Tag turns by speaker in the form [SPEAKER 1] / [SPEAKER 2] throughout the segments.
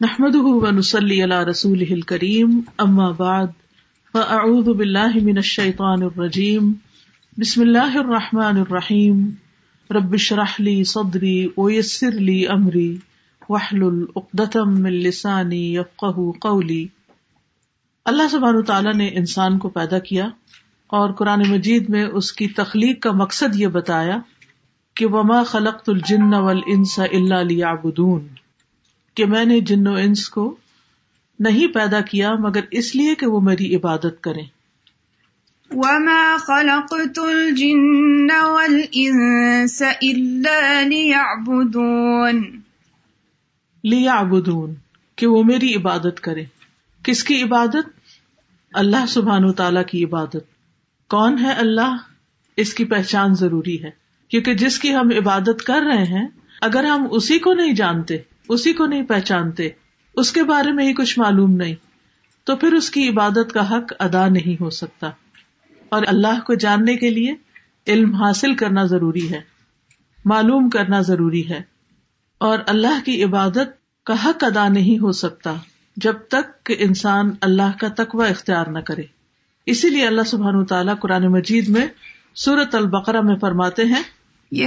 [SPEAKER 1] بعد فاعوذ اللہ رسول کریم الرجيم بسم اللہ الرحمٰن الرحیم ربش راہلی لساني وحلتم السانی اللہ سبان الطا نے انسان کو پیدا کیا اور قرآن مجید میں اس کی تخلیق کا مقصد یہ بتایا کہ وما خلق الجن والانس اللہ علی کہ میں نے جن و انس کو نہیں پیدا کیا مگر اس لیے کہ وہ میری عبادت کرے
[SPEAKER 2] کہ وہ میری عبادت کرے کس کی عبادت اللہ سبحان و تعالی کی عبادت کون ہے اللہ اس کی پہچان ضروری ہے کیونکہ جس کی ہم عبادت کر رہے ہیں اگر ہم اسی کو نہیں جانتے اسی کو نہیں پہچانتے اس کے بارے میں ہی کچھ معلوم نہیں تو پھر اس کی عبادت کا حق ادا نہیں ہو سکتا اور اللہ کو جاننے کے لیے علم حاصل کرنا ضروری ہے معلوم کرنا ضروری ہے اور اللہ کی عبادت کا حق ادا نہیں ہو سکتا جب تک کہ انسان اللہ کا تقوی اختیار نہ کرے اسی لیے اللہ سبحان تعالیٰ قرآن مجید میں سورت البقرہ میں فرماتے ہیں تتقون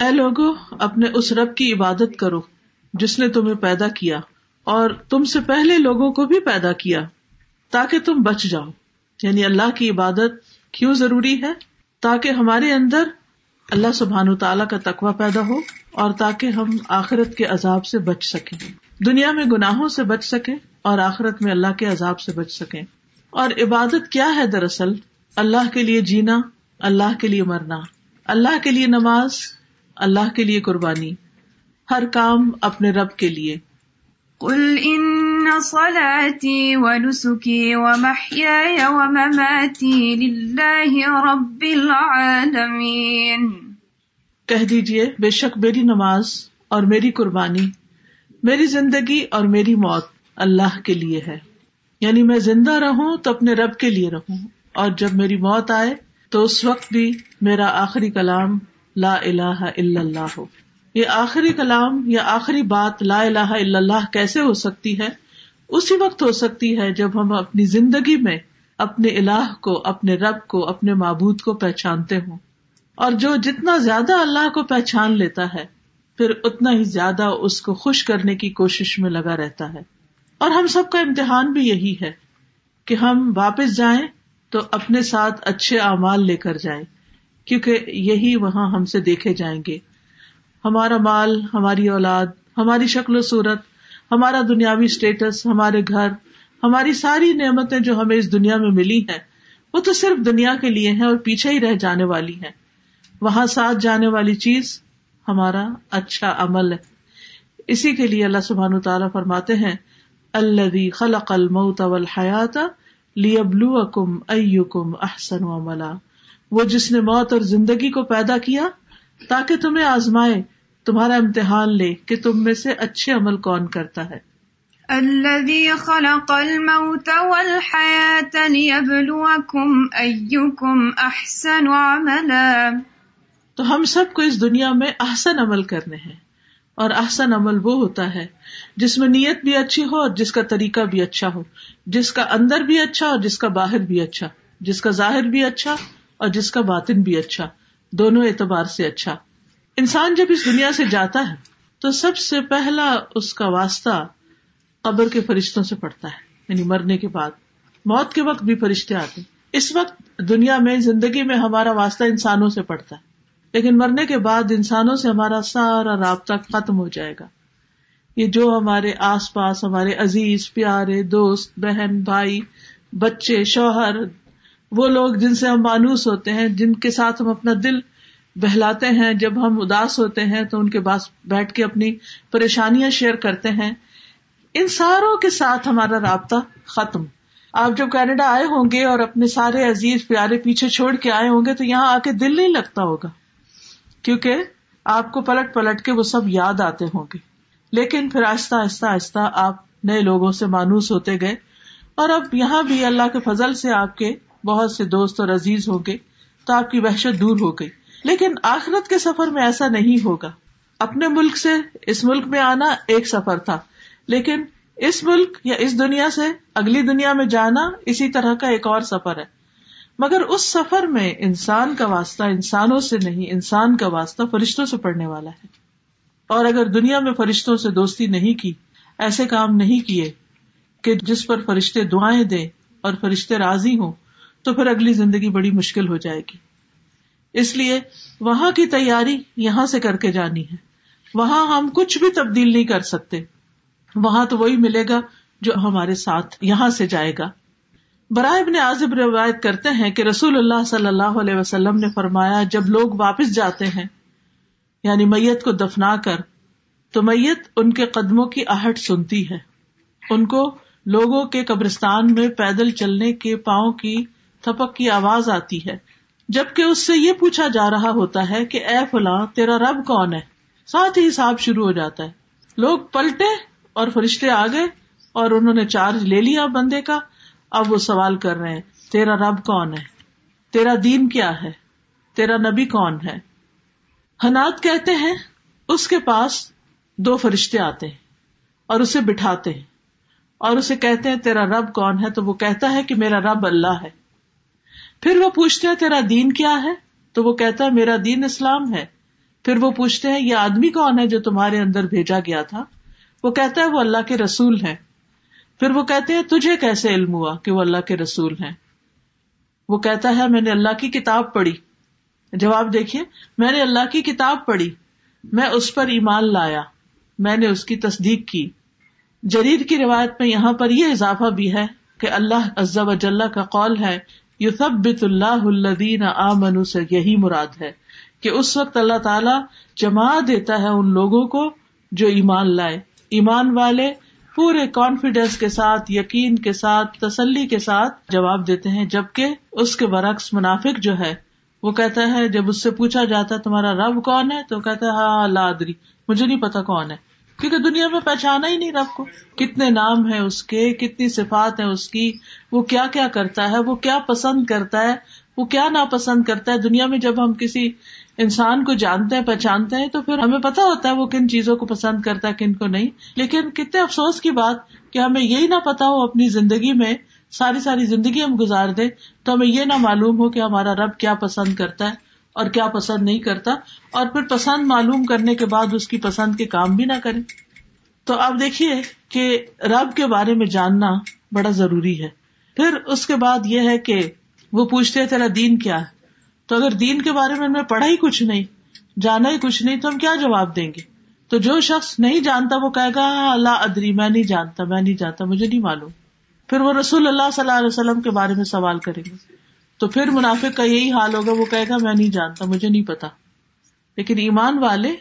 [SPEAKER 2] اے لوگو اپنے اس رب کی عبادت کرو جس نے تمہیں پیدا کیا اور تم سے پہلے لوگوں کو بھی پیدا کیا تاکہ تم بچ جاؤ یعنی اللہ کی عبادت کیوں ضروری ہے تاکہ ہمارے اندر اللہ سبحان تعالیٰ کا تقوی پیدا ہو اور تاکہ ہم آخرت کے عذاب سے بچ سکیں دنیا میں گناہوں سے بچ سکیں اور آخرت میں اللہ کے عذاب سے بچ سکیں اور عبادت کیا ہے دراصل اللہ کے لیے جینا اللہ کے لیے مرنا اللہ کے لیے نماز اللہ کے لیے قربانی ہر کام اپنے رب کے لیے ان کہہ دیجیے بے شک میری نماز اور میری قربانی میری زندگی اور میری موت اللہ کے لیے ہے یعنی میں زندہ رہوں تو اپنے رب کے لیے رہوں اور جب میری موت آئے تو اس وقت بھی میرا آخری کلام لا الہ الا اللہ ہو یہ آخری کلام یا آخری بات لا الہ الا اللہ کیسے ہو سکتی ہے اسی وقت ہو سکتی ہے جب ہم اپنی زندگی میں اپنے الہ کو اپنے رب کو اپنے معبود کو پہچانتے ہوں اور جو جتنا زیادہ اللہ کو پہچان لیتا ہے پھر اتنا ہی زیادہ اس کو خوش کرنے کی کوشش میں لگا رہتا ہے اور ہم سب کا امتحان بھی یہی ہے کہ ہم واپس جائیں تو اپنے ساتھ اچھے اعمال لے کر جائیں کیونکہ یہی وہاں ہم سے دیکھے جائیں گے ہمارا مال ہماری اولاد ہماری شکل و صورت ہمارا دنیاوی اسٹیٹس ہمارے گھر ہماری ساری نعمتیں جو ہمیں اس دنیا میں ملی ہیں وہ تو صرف دنیا کے لیے ہیں اور پیچھے ہی رہ جانے والی ہیں وہاں ساتھ جانے والی چیز ہمارا اچھا عمل ہے اسی کے لیے اللہ سبحان تعالیٰ فرماتے ہیں اللہ خل الموت والحیات لیبلوکم لیبلو احسن ائ کم احسن وہ جس نے موت اور زندگی کو پیدا کیا تاکہ تمہیں آزمائے تمہارا امتحان لے کہ تم میں سے اچھے عمل کون کرتا ہے
[SPEAKER 1] اللہ خلق ليبلوكم أيكم حیات احسن
[SPEAKER 2] تو ہم سب کو اس دنیا میں احسن عمل کرنے ہیں اور احسن عمل وہ ہوتا ہے جس میں نیت بھی اچھی ہو اور جس کا طریقہ بھی اچھا ہو جس کا اندر بھی اچھا اور جس کا باہر بھی اچھا جس کا ظاہر بھی اچھا اور جس کا باطن بھی اچھا دونوں اعتبار سے اچھا انسان جب اس دنیا سے جاتا ہے تو سب سے پہلا اس کا واسطہ قبر کے فرشتوں سے پڑتا ہے یعنی مرنے کے بعد موت کے وقت بھی فرشتے آتے ہیں اس وقت دنیا میں زندگی میں ہمارا واسطہ انسانوں سے پڑتا ہے لیکن مرنے کے بعد انسانوں سے ہمارا سارا رابطہ ختم ہو جائے گا یہ جو ہمارے آس پاس ہمارے عزیز پیارے دوست بہن بھائی بچے شوہر وہ لوگ جن سے ہم مانوس ہوتے ہیں جن کے ساتھ ہم اپنا دل بہلاتے ہیں جب ہم اداس ہوتے ہیں تو ان کے پاس بیٹھ کے اپنی پریشانیاں شیئر کرتے ہیں ان ساروں کے ساتھ ہمارا رابطہ ختم آپ جب کینیڈا آئے ہوں گے اور اپنے سارے عزیز پیارے پیچھے چھوڑ کے آئے ہوں گے تو یہاں آ کے دل نہیں لگتا ہوگا کیونکہ آپ کو پلٹ پلٹ کے وہ سب یاد آتے ہوں گے لیکن پھر آہستہ آہستہ آہستہ آپ نئے لوگوں سے مانوس ہوتے گئے اور اب یہاں بھی اللہ کے فضل سے آپ کے بہت سے دوست اور عزیز ہوں گے تو آپ کی وحشت دور ہو گئی لیکن آخرت کے سفر میں ایسا نہیں ہوگا اپنے ملک سے اس ملک میں آنا ایک سفر تھا لیکن اس ملک یا اس دنیا سے اگلی دنیا میں جانا اسی طرح کا ایک اور سفر ہے مگر اس سفر میں انسان کا واسطہ انسانوں سے نہیں انسان کا واسطہ فرشتوں سے پڑنے والا ہے اور اگر دنیا میں فرشتوں سے دوستی نہیں کی ایسے کام نہیں کیے کہ جس پر فرشتے دعائیں دیں اور فرشتے راضی ہوں تو پھر اگلی زندگی بڑی مشکل ہو جائے گی اس لیے وہاں کی تیاری یہاں سے کر کے جانی ہے وہاں ہم کچھ بھی تبدیل نہیں کر سکتے وہاں تو وہی ملے گا جو ہمارے ساتھ یہاں سے جائے گا برائے ابن عظم روایت کرتے ہیں کہ رسول اللہ صلی اللہ علیہ وسلم نے فرمایا جب لوگ واپس جاتے ہیں یعنی میت کو دفنا کر تو میت ان کے قدموں کی آہٹ سنتی ہے ان کو لوگوں کے قبرستان میں پیدل چلنے کے پاؤں کی تھپک کی آواز آتی ہے جبکہ اس سے یہ پوچھا جا رہا ہوتا ہے کہ اے فلاں تیرا رب کون ہے ساتھ ہی حساب شروع ہو جاتا ہے لوگ پلٹے اور فرشتے آ گئے اور انہوں نے چارج لے لیا بندے کا اب وہ سوال کر رہے ہیں تیرا رب کون ہے تیرا دین کیا ہے تیرا نبی کون ہے حنات کہتے ہیں اس کے پاس دو فرشتے آتے ہیں اور اسے بٹھاتے ہیں اور اسے کہتے ہیں تیرا رب کون ہے تو وہ کہتا ہے کہ میرا رب اللہ ہے پھر وہ پوچھتے ہیں تیرا دین کیا ہے تو وہ کہتا ہے میرا دین اسلام ہے پھر وہ پوچھتے ہیں یہ آدمی کون ہے جو تمہارے اندر بھیجا گیا تھا وہ کہتا ہے وہ اللہ کے رسول ہیں پھر وہ کہتے ہیں تجھے کیسے علم ہوا کہ وہ اللہ کے رسول ہیں وہ کہتا ہے میں نے اللہ کی کتاب پڑھی جواب دیکھیے میں نے اللہ کی کتاب پڑھی میں اس پر ایمان لایا میں نے اس کی تصدیق کی جرید کی روایت میں یہاں پر یہ اضافہ بھی ہے کہ اللہ عزبہ کا قول ہے یو سب بت اللہ اللہ آ منو سے یہی مراد ہے کہ اس وقت اللہ تعالی جما دیتا ہے ان لوگوں کو جو ایمان لائے ایمان والے پورے کانفیڈینس کے ساتھ یقین کے ساتھ تسلی کے ساتھ جواب دیتے ہیں جبکہ اس کے برعکس منافق جو ہے وہ کہتا ہے جب اس سے پوچھا جاتا ہے تمہارا رب کون ہے تو کہتا ہے ہاں لادری مجھے نہیں پتا کون ہے کیونکہ دنیا میں پہچانا ہی نہیں رب کو کتنے نام ہیں اس کے کتنی صفات ہیں اس کی وہ کیا کیا کرتا ہے وہ کیا پسند کرتا ہے وہ کیا ناپسند کرتا ہے دنیا میں جب ہم کسی انسان کو جانتے ہیں پہچانتے ہیں تو پھر ہمیں پتا ہوتا ہے وہ کن چیزوں کو پسند کرتا ہے کن کو نہیں لیکن کتنے افسوس کی بات کہ ہمیں یہی نہ پتا ہو اپنی زندگی میں ساری ساری زندگی ہم گزار دیں تو ہمیں یہ نہ معلوم ہو کہ ہمارا رب کیا پسند کرتا ہے اور کیا پسند نہیں کرتا اور پھر پسند معلوم کرنے کے بعد اس کی پسند کے کام بھی نہ کریں تو آپ دیکھیے کہ رب کے بارے میں جاننا بڑا ضروری ہے پھر اس کے بعد یہ ہے کہ وہ پوچھتے تیرا دین کیا ہے تو اگر دین کے بارے میں ہم نے پڑھا ہی کچھ نہیں جانا ہی کچھ نہیں تو ہم کیا جواب دیں گے تو جو شخص نہیں جانتا وہ کہے گا ہاں، اللہ ادری میں نہیں جانتا میں نہیں جانتا مجھے نہیں معلوم پھر وہ رسول اللہ صلی اللہ علیہ وسلم کے بارے میں سوال کریں گے تو پھر منافع کا یہی حال ہوگا وہ کہے گا میں نہیں جانتا مجھے نہیں پتا لیکن ایمان والے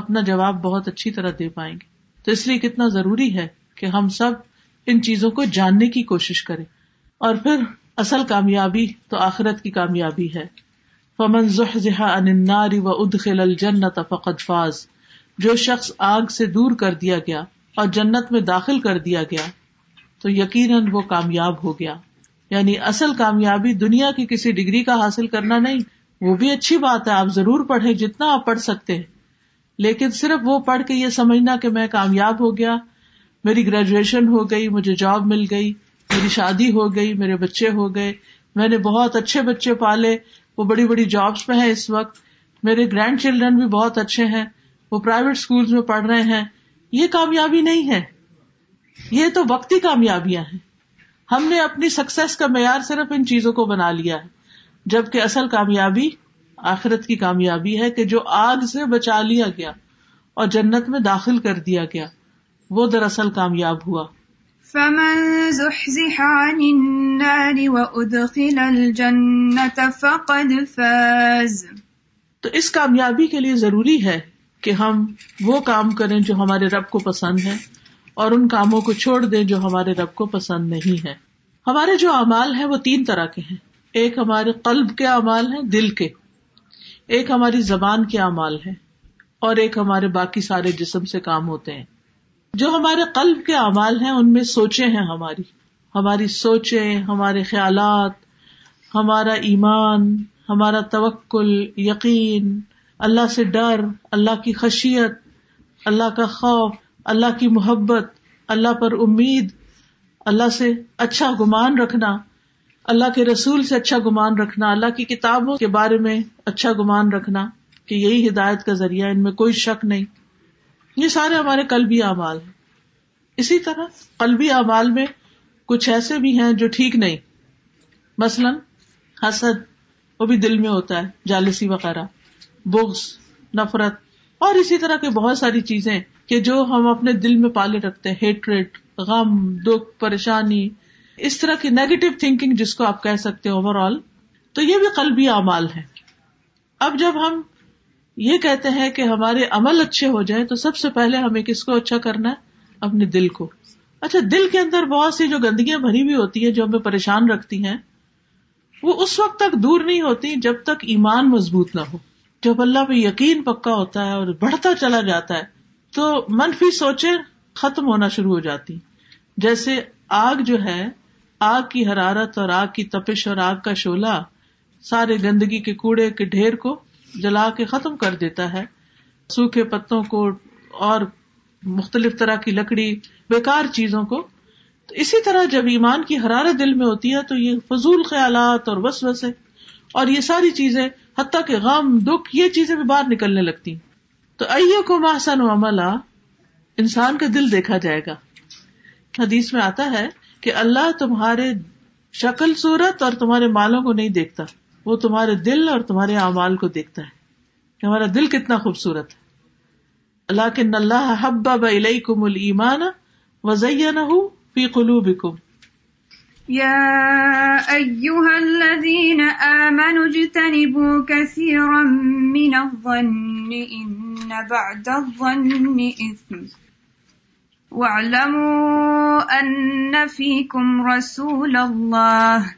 [SPEAKER 2] اپنا جواب بہت اچھی طرح دے پائیں گے تو اس لیے کتنا ضروری ہے کہ ہم سب ان چیزوں کو جاننے کی کوشش کریں اور پھر اصل کامیابی تو آخرت کی کامیابی ہے فمن منظہاری و اد خل الجنت جو شخص آگ سے دور کر دیا گیا اور جنت میں داخل کر دیا گیا تو یقیناً وہ کامیاب ہو گیا یعنی اصل کامیابی دنیا کی کسی ڈگری کا حاصل کرنا نہیں وہ بھی اچھی بات ہے آپ ضرور پڑھے جتنا آپ پڑھ سکتے ہیں لیکن صرف وہ پڑھ کے یہ سمجھنا کہ میں کامیاب ہو گیا میری گریجویشن ہو گئی مجھے جاب مل گئی میری شادی ہو گئی میرے بچے ہو گئے میں نے بہت اچھے بچے پالے وہ بڑی بڑی جابس پہ ہیں اس وقت میرے گرینڈ چلڈرن بھی بہت اچھے ہیں وہ پرائیویٹ اسکولس میں پڑھ رہے ہیں یہ کامیابی نہیں ہے یہ تو وقتی کامیابیاں ہیں ہم نے اپنی سکسیس کا معیار صرف ان چیزوں کو بنا لیا ہے جبکہ اصل کامیابی آخرت کی کامیابی ہے کہ جو آگ سے بچا لیا گیا اور جنت میں داخل کر دیا گیا وہ دراصل کامیاب ہوا فمن زحزح عن النار الجنة فقد فاز تو اس کامیابی کے لیے ضروری ہے کہ ہم وہ کام کریں جو ہمارے رب کو پسند ہے اور ان کاموں کو چھوڑ دیں جو ہمارے رب کو پسند نہیں ہے ہمارے جو اعمال ہیں وہ تین طرح کے ہیں ایک ہمارے قلب کے اعمال ہیں دل کے ایک ہماری زبان کے اعمال ہیں اور ایک ہمارے باقی سارے جسم سے کام ہوتے ہیں جو ہمارے قلب کے اعمال ہیں ان میں سوچے ہیں ہماری ہماری سوچے ہمارے خیالات ہمارا ایمان ہمارا توکل یقین اللہ سے ڈر اللہ کی خشیت اللہ کا خوف اللہ کی محبت اللہ پر امید اللہ سے اچھا گمان رکھنا اللہ کے رسول سے اچھا گمان رکھنا اللہ کی کتابوں کے بارے میں اچھا گمان رکھنا کہ یہی ہدایت کا ذریعہ ان میں کوئی شک نہیں یہ سارے ہمارے قلبی اعمال ہیں اسی طرح قلبی اعمال میں کچھ ایسے بھی ہیں جو ٹھیک نہیں مثلاً حسد وہ بھی دل میں ہوتا ہے جالسی وغیرہ بغض نفرت اور اسی طرح کے بہت ساری چیزیں کہ جو ہم اپنے دل میں پالے رکھتے ہیں ہیٹریٹ غم دکھ پریشانی اس طرح کی نیگیٹو تھنکنگ جس کو آپ کہہ سکتے اوور آل تو یہ بھی قلبی اعمال ہے اب جب ہم یہ کہتے ہیں کہ ہمارے عمل اچھے ہو جائیں تو سب سے پہلے ہمیں کس کو اچھا کرنا ہے اپنے دل کو اچھا دل کے اندر بہت سی جو گندگیاں بھری ہوئی ہوتی ہیں جو ہمیں پریشان رکھتی ہیں وہ اس وقت تک دور نہیں ہوتی جب تک ایمان مضبوط نہ ہو جب اللہ پہ یقین پکا ہوتا ہے اور بڑھتا چلا جاتا ہے تو منفی سوچیں ختم ہونا شروع ہو جاتی جیسے آگ جو ہے آگ کی حرارت اور آگ کی تپش اور آگ کا شولہ سارے گندگی کے کوڑے کے ڈھیر کو جلا کے ختم کر دیتا ہے سوکھے پتوں کو اور مختلف طرح کی لکڑی بیکار چیزوں کو تو اسی طرح جب ایمان کی حرارت دل میں ہوتی ہے تو یہ فضول خیالات اور بس وسے اور یہ ساری چیزیں حتیٰ کہ غم دکھ یہ چیزیں بھی باہر نکلنے لگتی تو ائ و عملہ انسان کا دل دیکھا جائے گا حدیث میں آتا ہے کہ اللہ تمہارے شکل صورت اور تمہارے مالوں کو نہیں دیکھتا وہ تمہارے دل اور تمہارے اعمال کو دیکھتا ہے کہ ہمارا دل کتنا خوبصورت ہے اللہ کے نل حب علیہ کم المان وزیہ نہ
[SPEAKER 1] مانو جی تنی بو کیسی نو ان فی فيكم رسول الله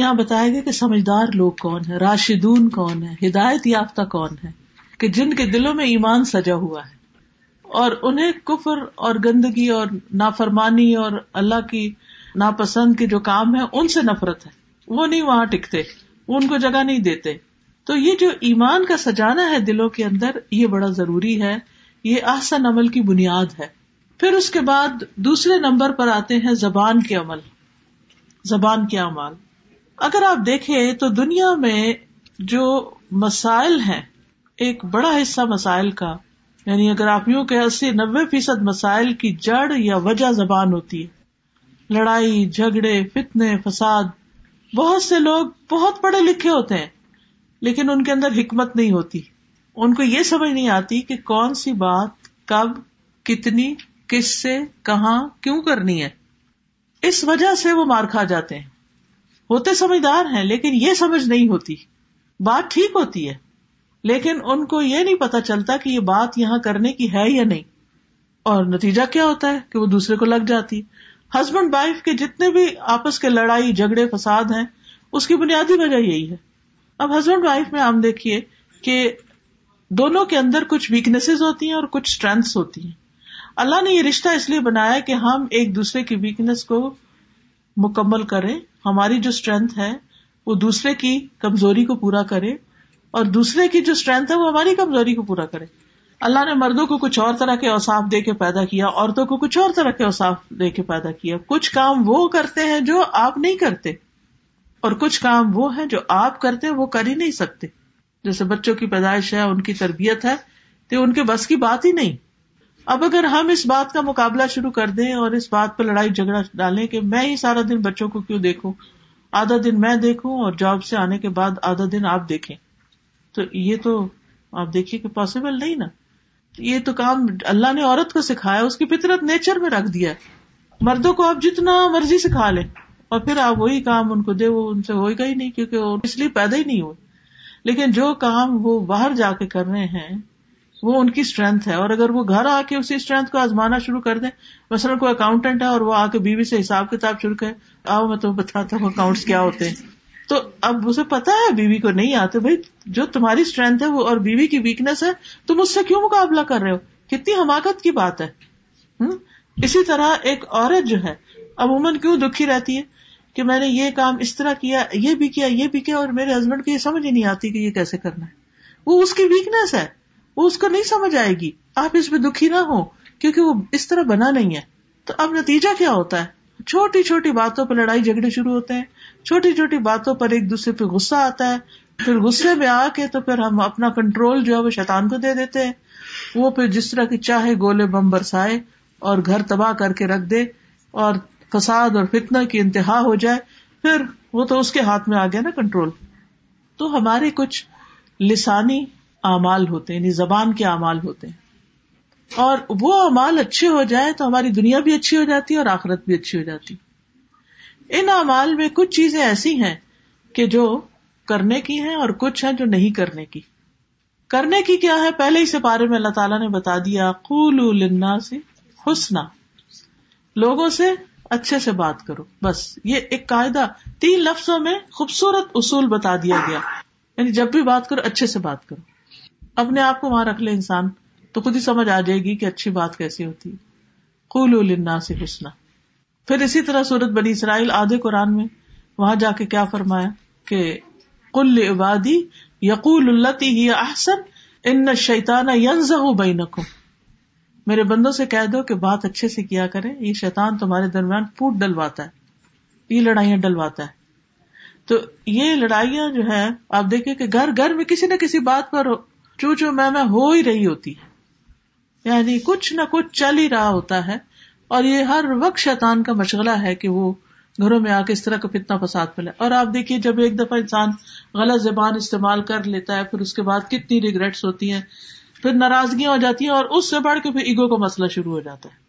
[SPEAKER 2] یہاں بتایا گیا کہ سمجھدار لوگ کون ہے راشدون کون ہے ہدایت یافتہ کون ہے کہ جن کے دلوں میں ایمان سجا ہوا ہے اور انہیں کفر اور گندگی اور نافرمانی اور اللہ کی ناپسند کے جو کام ہے ان سے نفرت ہے وہ نہیں وہاں ٹکتے وہ ان کو جگہ نہیں دیتے تو یہ جو ایمان کا سجانا ہے دلوں کے اندر یہ بڑا ضروری ہے یہ آسن عمل کی بنیاد ہے پھر اس کے بعد دوسرے نمبر پر آتے ہیں زبان کے عمل زبان کے عمل اگر آپ دیکھیں تو دنیا میں جو مسائل ہیں ایک بڑا حصہ مسائل کا یعنی اگر آپ یوں کہ اسی نبے فیصد مسائل کی جڑ یا وجہ زبان ہوتی ہے لڑائی جھگڑے فتنے فساد بہت سے لوگ بہت پڑھے لکھے ہوتے ہیں لیکن ان کے اندر حکمت نہیں ہوتی ان کو یہ سمجھ نہیں آتی کہ کون سی بات کب کتنی کس سے کہاں کیوں کرنی ہے اس وجہ سے وہ مار کھا جاتے ہیں ہوتے سمجھدار ہیں لیکن یہ سمجھ نہیں ہوتی بات ٹھیک ہوتی ہے لیکن ان کو یہ نہیں پتا چلتا کہ یہ بات یہاں کرنے کی ہے یا نہیں اور نتیجہ کیا ہوتا ہے کہ وہ دوسرے کو لگ جاتی ہسبینڈ وائف کے جتنے بھی آپس کے لڑائی جھگڑے فساد ہیں اس کی بنیادی وجہ یہی ہے اب ہسبینڈ وائف میں آپ دیکھیے کہ دونوں کے اندر کچھ ویکنیس ہوتی ہیں اور کچھ اسٹرینتھ ہوتی ہیں اللہ نے یہ رشتہ اس لیے بنایا کہ ہم ایک دوسرے کی ویکنیس کو مکمل کریں ہماری جو اسٹرینتھ ہے وہ دوسرے کی کمزوری کو پورا کرے اور دوسرے کی جو اسٹرینتھ ہے وہ ہماری کمزوری کو پورا کرے اللہ نے مردوں کو کچھ اور طرح کے اوساف دے کے پیدا کیا عورتوں کو کچھ اور طرح کے اوساف دے کے پیدا کیا کچھ کام وہ کرتے ہیں جو آپ نہیں کرتے اور کچھ کام وہ ہیں جو آپ کرتے وہ کر ہی نہیں سکتے جیسے بچوں کی پیدائش ہے ان کی تربیت ہے تو ان کے بس کی بات ہی نہیں اب اگر ہم اس بات کا مقابلہ شروع کر دیں اور اس بات پہ لڑائی جھگڑا ڈالیں کہ میں ہی سارا دن بچوں کو کیوں دیکھوں آدھا دن میں دیکھوں اور جاب سے آنے کے بعد آدھا دن آپ دیکھیں تو یہ تو آپ دیکھیے کہ پاسبل نہیں نا یہ تو کام اللہ نے عورت کو سکھایا اس کی فطرت نیچر میں رکھ دیا مردوں کو آپ جتنا مرضی سکھا لیں اور پھر آپ وہی کام ان کو دے وہ ان سے ہوئے گا ہی نہیں کیونکہ وہ اس لیے پیدا ہی نہیں ہوئے لیکن جو کام وہ باہر جا کے کر رہے ہیں وہ ان کی اسٹرینتھ ہے اور اگر وہ گھر آ کے اسی اسٹرینتھ کو آزمانا شروع کر دیں مثلاً کوئی اکاؤنٹنٹ ہے اور وہ آ کے بیوی سے حساب کتاب شروع کرے آؤ میں تمہیں بتاتا ہوں اکاؤنٹ کیا ہوتے ہیں تو اب اسے پتا ہے بیوی کو نہیں آتے بھائی جو تمہاری اسٹرینتھ ہے وہ اور بیوی کی ویکنیس ہے تم اس سے کیوں مقابلہ کر رہے ہو کتنی حماقت کی بات ہے اسی طرح ایک عورت جو ہے عموماً کیوں دکھی رہتی ہے کہ میں نے یہ کام اس طرح کیا یہ بھی کیا یہ بھی کیا اور میرے ہسبینڈ کو یہ سمجھ ہی نہیں آتی کہ یہ کیسے کرنا ہے وہ اس کی ویکنیس ہے وہ اس کو نہیں سمجھ آئے گی آپ اس میں دکھی نہ ہو کیونکہ وہ اس طرح بنا نہیں ہے تو اب نتیجہ کیا ہوتا ہے چھوٹی چھوٹی باتوں پہ لڑائی جھگڑے شروع ہوتے ہیں چھوٹی چھوٹی باتوں پر ایک دوسرے پہ غصہ آتا ہے پھر غصے میں آ کے تو پھر ہم اپنا کنٹرول جو ہے وہ شیطان کو دے دیتے ہیں وہ پھر جس طرح کی چاہے گولے بم برسائے اور گھر تباہ کر کے رکھ دے اور فساد اور فتنہ کی انتہا ہو جائے پھر وہ تو اس کے ہاتھ میں آ گیا نا کنٹرول تو ہمارے کچھ لسانی اعمال ہوتے ہیں یعنی زبان کے اعمال ہوتے ہیں اور وہ اعمال اچھے ہو جائے تو ہماری دنیا بھی اچھی ہو جاتی ہے اور آخرت بھی اچھی ہو جاتی ان اعمال میں کچھ چیزیں ایسی ہیں کہ جو کرنے کی ہیں اور کچھ ہیں جو نہیں کرنے کی کرنے کی کیا ہے پہلے سے بارے میں اللہ تعالیٰ نے بتا دیا قولوا للناس حسنا لوگوں سے اچھے سے بات کرو بس یہ ایک قاعدہ تین لفظوں میں خوبصورت اصول بتا دیا گیا یعنی جب بھی بات کرو اچھے سے بات کرو اپنے آپ کو وہاں رکھ لے انسان تو خود ہی سمجھ آ جائے گی کہ اچھی بات کیسی ہوتی حسنا پھر اسی طرح بنی اسرائیل آدھے قرآن میں وہاں جا کے کیا فرمایا کہ یقول ہی احسن ان شیتانا بے بینکم میرے بندوں سے کہہ دو کہ بات اچھے سے کیا کرے یہ شیتان تمہارے درمیان پھوٹ ڈلواتا ہے یہ لڑائیاں ڈلواتا ہے تو یہ لڑائیاں جو ہے آپ دیکھیں کہ گھر گھر میں کسی نہ کسی بات پر جو جو میں ہو ہی رہی ہوتی ہے یعنی کچھ نہ کچھ چل ہی رہا ہوتا ہے اور یہ ہر وقت شیطان کا مشغلہ ہے کہ وہ گھروں میں آ کے اس طرح کا فتنا فساد پھیلائے اور آپ دیکھیے جب ایک دفعہ انسان غلط زبان استعمال کر لیتا ہے پھر اس کے بعد کتنی ریگریٹس ہوتی ہیں پھر ناراضگیاں ہو جاتی ہیں اور اس سے بڑھ کے پھر ایگو کا مسئلہ شروع ہو جاتا ہے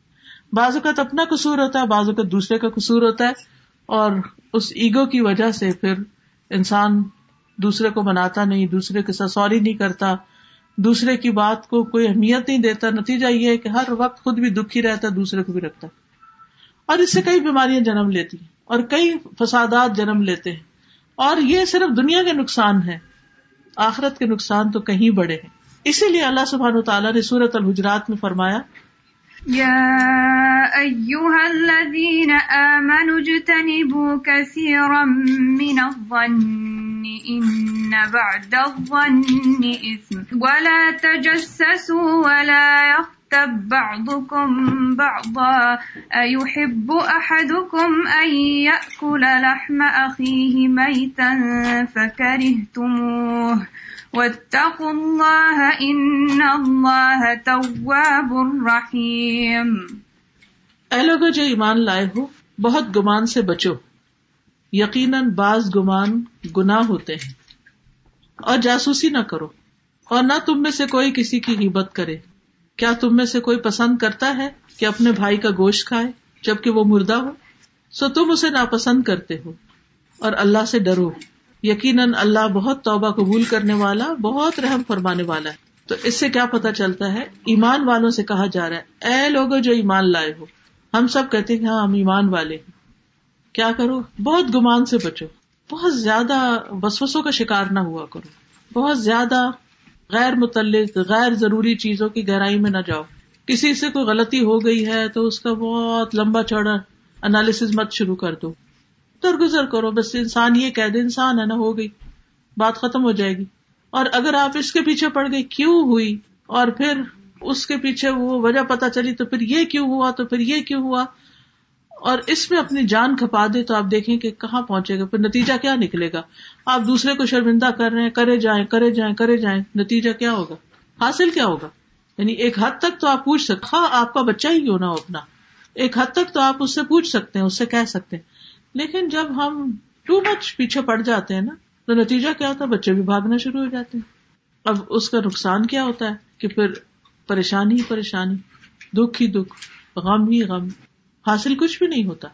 [SPEAKER 2] بعض اوقات اپنا قصور ہوتا ہے بعض اوقات دوسرے کا قصور ہوتا ہے اور اس ایگو کی وجہ سے پھر انسان دوسرے کو مناتا نہیں دوسرے کے ساتھ سوری نہیں کرتا دوسرے کی بات کو کوئی اہمیت نہیں دیتا نتیجہ یہ ہے کہ ہر وقت خود بھی دکھی رہتا ہے دوسرے کو بھی رکھتا ہے اور اس سے کئی بیماریاں جنم لیتی ہیں اور کئی فسادات جنم لیتے ہیں اور یہ صرف دنیا کے نقصان ہے آخرت کے نقصان تو کہیں بڑے ہیں اسی لیے اللہ و تعالیٰ نے سورت الحجرات میں فرمایا يا
[SPEAKER 1] أيها الذين آمنوا اجتنبوا كثيرا من الظن إن بعد الظن إثم ولا تجسسوا ولا يغتب بعضكم بعضا أيحب أحدكم أن يأكل لحم أخيه ميتا فكرهتموه اے
[SPEAKER 2] جو ایمان لائے ہو بہت گمان سے بچو یقیناً بعض گمان گناہ ہوتے ہیں اور جاسوسی نہ کرو اور نہ تم میں سے کوئی کسی کی حبت کرے کیا تم میں سے کوئی پسند کرتا ہے کہ اپنے بھائی کا گوشت کھائے جبکہ وہ مردہ ہو سو تم اسے ناپسند کرتے ہو اور اللہ سے ڈرو یقیناً اللہ بہت توبہ قبول کرنے والا بہت رحم فرمانے والا ہے تو اس سے کیا پتا چلتا ہے ایمان والوں سے کہا جا رہا ہے اے لوگ جو ایمان لائے ہو ہم سب کہتے ہیں ہاں ہم ایمان والے ہیں کیا کرو بہت گمان سے بچو بہت زیادہ بسوسوں کا شکار نہ ہوا کرو بہت زیادہ غیر متعلق غیر ضروری چیزوں کی گہرائی میں نہ جاؤ کسی سے کوئی غلطی ہو گئی ہے تو اس کا بہت لمبا چوڑا انالیس مت شروع کر دو درگزر کرو بس انسان یہ کہہ دے انسان ہے نا ہو گئی بات ختم ہو جائے گی اور اگر آپ اس کے پیچھے پڑ گئے کیوں ہوئی اور پھر اس کے پیچھے وہ وجہ پتا چلی تو پھر یہ کیوں ہوا تو پھر یہ کیوں ہوا اور اس میں اپنی جان کھپا دے تو آپ دیکھیں کہ کہاں پہنچے گا پھر نتیجہ کیا نکلے گا آپ دوسرے کو شرمندہ کر رہے ہیں کرے جائیں کرے جائیں کرے جائیں نتیجہ کیا ہوگا حاصل کیا ہوگا یعنی ایک حد تک تو آپ پوچھ سکتے ہاں آپ کا بچہ ہی کیوں نہ ہو اپنا ایک حد تک تو آپ اس سے پوچھ سکتے ہیں اس سے کہہ سکتے ہیں لیکن جب ہم ٹو مچ پیچھے پڑ جاتے ہیں نا تو نتیجہ کیا ہوتا ہے بچے بھی بھاگنا شروع ہو جاتے ہیں اب اس کا نقصان کیا ہوتا ہے کہ پھر پریشانی ہی پریشانی کچھ بھی نہیں ہوتا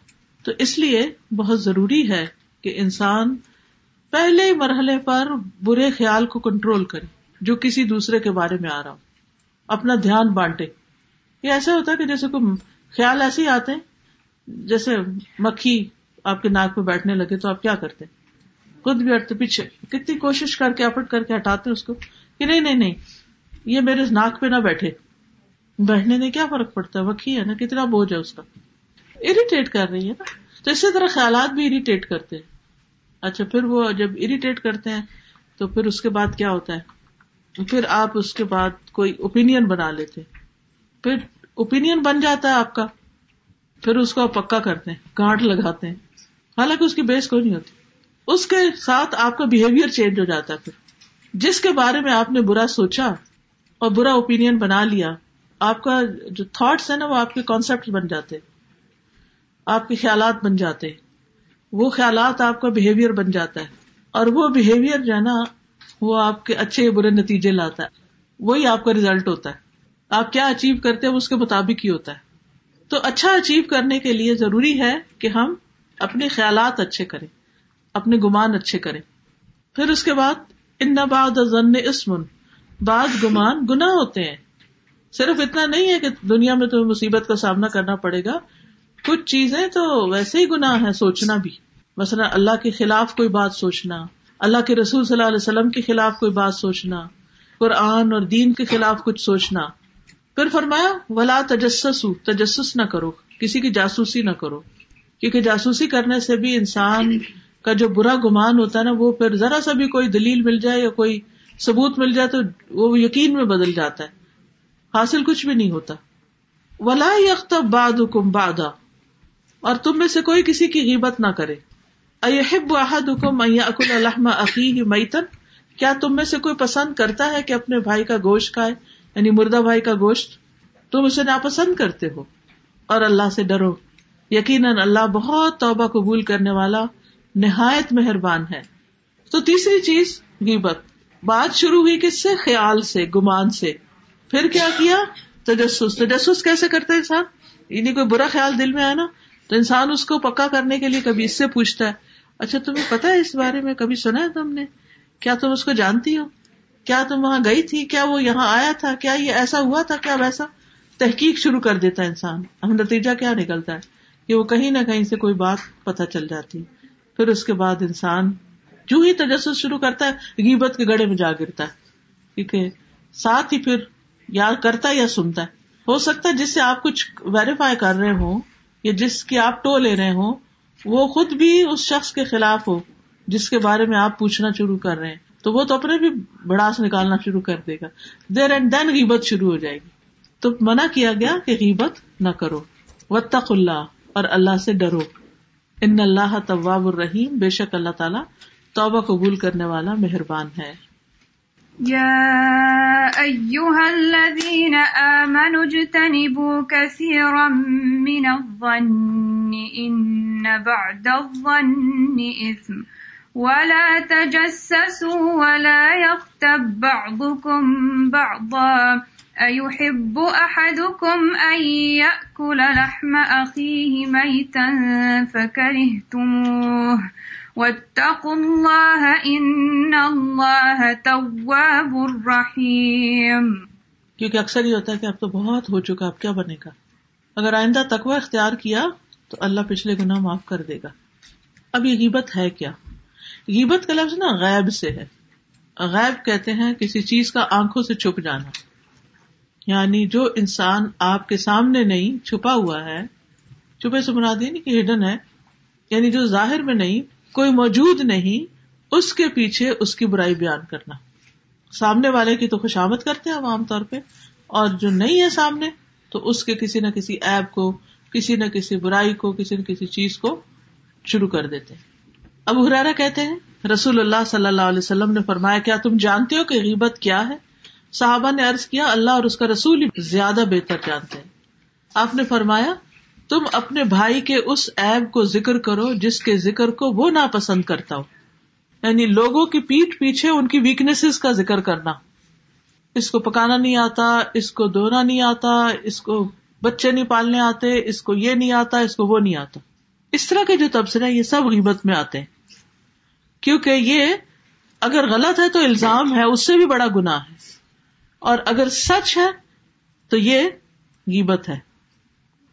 [SPEAKER 2] تو اس لیے بہت ضروری ہے کہ انسان پہلے مرحلے پر برے خیال کو کنٹرول کرے جو کسی دوسرے کے بارے میں آ رہا ہو اپنا دھیان بانٹے یہ ایسا ہوتا ہے کہ جیسے کوئی خیال ایسے ہی آتے ہیں جیسے مکھی آپ کے ناک پہ بیٹھنے لگے تو آپ کیا کرتے خود بھی ہٹتے پیچھے کتنی کوشش کر کے اپٹ کر کے ہٹاتے اس کو کہ نہیں نہیں نہیں یہ میرے ناک پہ نہ بیٹھے بیٹھنے میں کیا فرق پڑتا ہے وکی ہے نا کتنا بوجھ ہے اس کا اریٹیٹ کر رہی ہے نا تو اسی طرح خیالات بھی اریٹیٹ کرتے ہیں اچھا پھر وہ جب اریٹیٹ کرتے ہیں تو پھر اس کے بعد کیا ہوتا ہے پھر آپ اس کے بعد کوئی اوپین بنا لیتے پھر اوپین بن جاتا ہے آپ کا پھر اس کو پکا کرتے ہیں گانٹ لگاتے ہیں حالانکہ اس کی بیس کوئی نہیں ہوتی اس کے ساتھ آپ کا بہیویئر چینج ہو جاتا ہے جس کے بارے میں آپ نے برا سوچا اور برا اوپین بنا لیا آپ کا جو تھاٹس ہے نا وہ آپ کے کانسپٹ بن جاتے وہ خیالات آپ کا بہیویئر بن جاتا ہے اور وہ بہیویئر جو ہے نا وہ آپ کے اچھے برے نتیجے لاتا ہے وہی آپ کا ریزلٹ ہوتا ہے آپ کیا اچیو کرتے ہیں اس کے مطابق ہی ہوتا ہے تو اچھا اچیو کرنے کے لیے ضروری ہے کہ ہم اپنے خیالات اچھے کرے اپنے گمان اچھے کرے پھر اس کے بعد ان بعد گمان گنا ہوتے ہیں صرف اتنا نہیں ہے کہ دنیا میں تمہیں مصیبت کا سامنا کرنا پڑے گا کچھ چیزیں تو ویسے ہی گنا ہے سوچنا بھی مثلا اللہ کے خلاف کوئی بات سوچنا اللہ کے رسول صلی اللہ علیہ وسلم کے خلاف کوئی بات سوچنا قرآن اور دین کے خلاف کچھ سوچنا پھر فرمایا ولا تجسس تجسس نہ کرو کسی کی جاسوسی نہ کرو کیونکہ جاسوسی کرنے سے بھی انسان کا جو برا گمان ہوتا ہے نا وہ پھر ذرا سا بھی کوئی دلیل مل جائے یا کوئی ثبوت مل جائے تو وہ یقین میں بدل جاتا ہے حاصل کچھ بھی نہیں ہوتا ولا باد حکم بادا اور تم میں سے کوئی کسی کی حبت نہ کرے احب احد حکم اکل الحم عقی میتن کیا تم میں سے کوئی پسند کرتا ہے کہ اپنے بھائی کا گوشت کھائے یعنی مردہ بھائی کا گوشت تم اسے ناپسند کرتے ہو اور اللہ سے ڈرو یقیناً اللہ بہت توبہ قبول کرنے والا نہایت مہربان ہے تو تیسری چیز گیبت بات شروع ہوئی کس سے خیال سے گمان سے پھر کیا کیا تجسس تجسس کیسے کرتے انسان یعنی کوئی برا خیال دل میں آیا نا تو انسان اس کو پکا کرنے کے لیے کبھی اس سے پوچھتا ہے اچھا تمہیں پتا ہے اس بارے میں کبھی سنا ہے تم نے کیا تم اس کو جانتی ہو کیا تم وہاں گئی تھی کیا وہ یہاں آیا تھا کیا یہ ایسا ہوا تھا کیا ویسا تحقیق شروع کر دیتا انسان نتیجہ کیا نکلتا ہے کہ وہ کہیں نہ کہیں سے کوئی بات پتہ چل جاتی پھر اس کے بعد انسان جو ہی تجسس شروع کرتا ہے غیبت کے گڑے میں جا گرتا ٹھیک ہے ساتھ ہی پھر یا کرتا ہے یا سنتا ہے ہو سکتا ہے جس سے آپ کچھ ویریفائی کر رہے ہوں یا جس کی آپ ٹو لے رہے ہوں وہ خود بھی اس شخص کے خلاف ہو جس کے بارے میں آپ پوچھنا شروع کر رہے ہیں تو وہ تو اپنے بھی بڑاس نکالنا شروع کر دے گا دیر اینڈ دین غیبت شروع ہو جائے گی تو منع کیا گیا کہ غیبت نہ کرو وطخ اللہ اور اللہ سے ڈرو ان اللہ طواب الرحیم بے شک اللہ تعالیٰ توبہ قبول کرنے والا مہربان ہے يا أيها الذين
[SPEAKER 1] آمنوا اجتنبوا كثيرا من الظن إن بعد الظن إثم ولا تجسسوا ولا يغتب بعضكم بعضا کیونکہ
[SPEAKER 2] اکثر یہ ہوتا ہے کہ اب تو بہت ہو چکا اب کیا بنے گا اگر آئندہ تقوا اختیار کیا تو اللہ پچھلے گنا معاف کر دے گا اب یہ غیبت ہے کیا غیبت کا لفظ نا غیب سے ہے غیب کہتے ہیں کسی چیز کا آنکھوں سے چھپ جانا یعنی جو انسان آپ کے سامنے نہیں چھپا ہوا ہے چھپے سے سمنا دین کہ ہڈن ہے یعنی جو ظاہر میں نہیں کوئی موجود نہیں اس کے پیچھے اس کی برائی بیان کرنا سامنے والے کی تو خوشامد کرتے ہیں عام طور پہ اور جو نہیں ہے سامنے تو اس کے کسی نہ کسی ایپ کو کسی نہ کسی برائی کو کسی نہ کسی چیز کو شروع کر دیتے ہیں اب ہرارا کہتے ہیں رسول اللہ صلی اللہ علیہ وسلم نے فرمایا کیا تم جانتے ہو کہ غیبت کیا ہے صحابہ نے عرض کیا اللہ اور اس کا رسول زیادہ بہتر جانتے ہیں آپ نے فرمایا تم اپنے بھائی کے اس ایب کو ذکر کرو جس کے ذکر کو وہ ناپسند کرتا ہو یعنی لوگوں کی پیٹ پیچھے ان کی ویکنیسز کا ذکر کرنا اس کو پکانا نہیں آتا اس کو دھونا نہیں آتا اس کو بچے نہیں پالنے آتے اس کو یہ نہیں آتا اس کو وہ نہیں آتا اس طرح کے جو تبصرے یہ سب غیبت میں آتے ہیں کیونکہ یہ اگر غلط ہے تو الزام ہے اس سے بھی بڑا گنا ہے اور اگر سچ ہے تو یہ ہے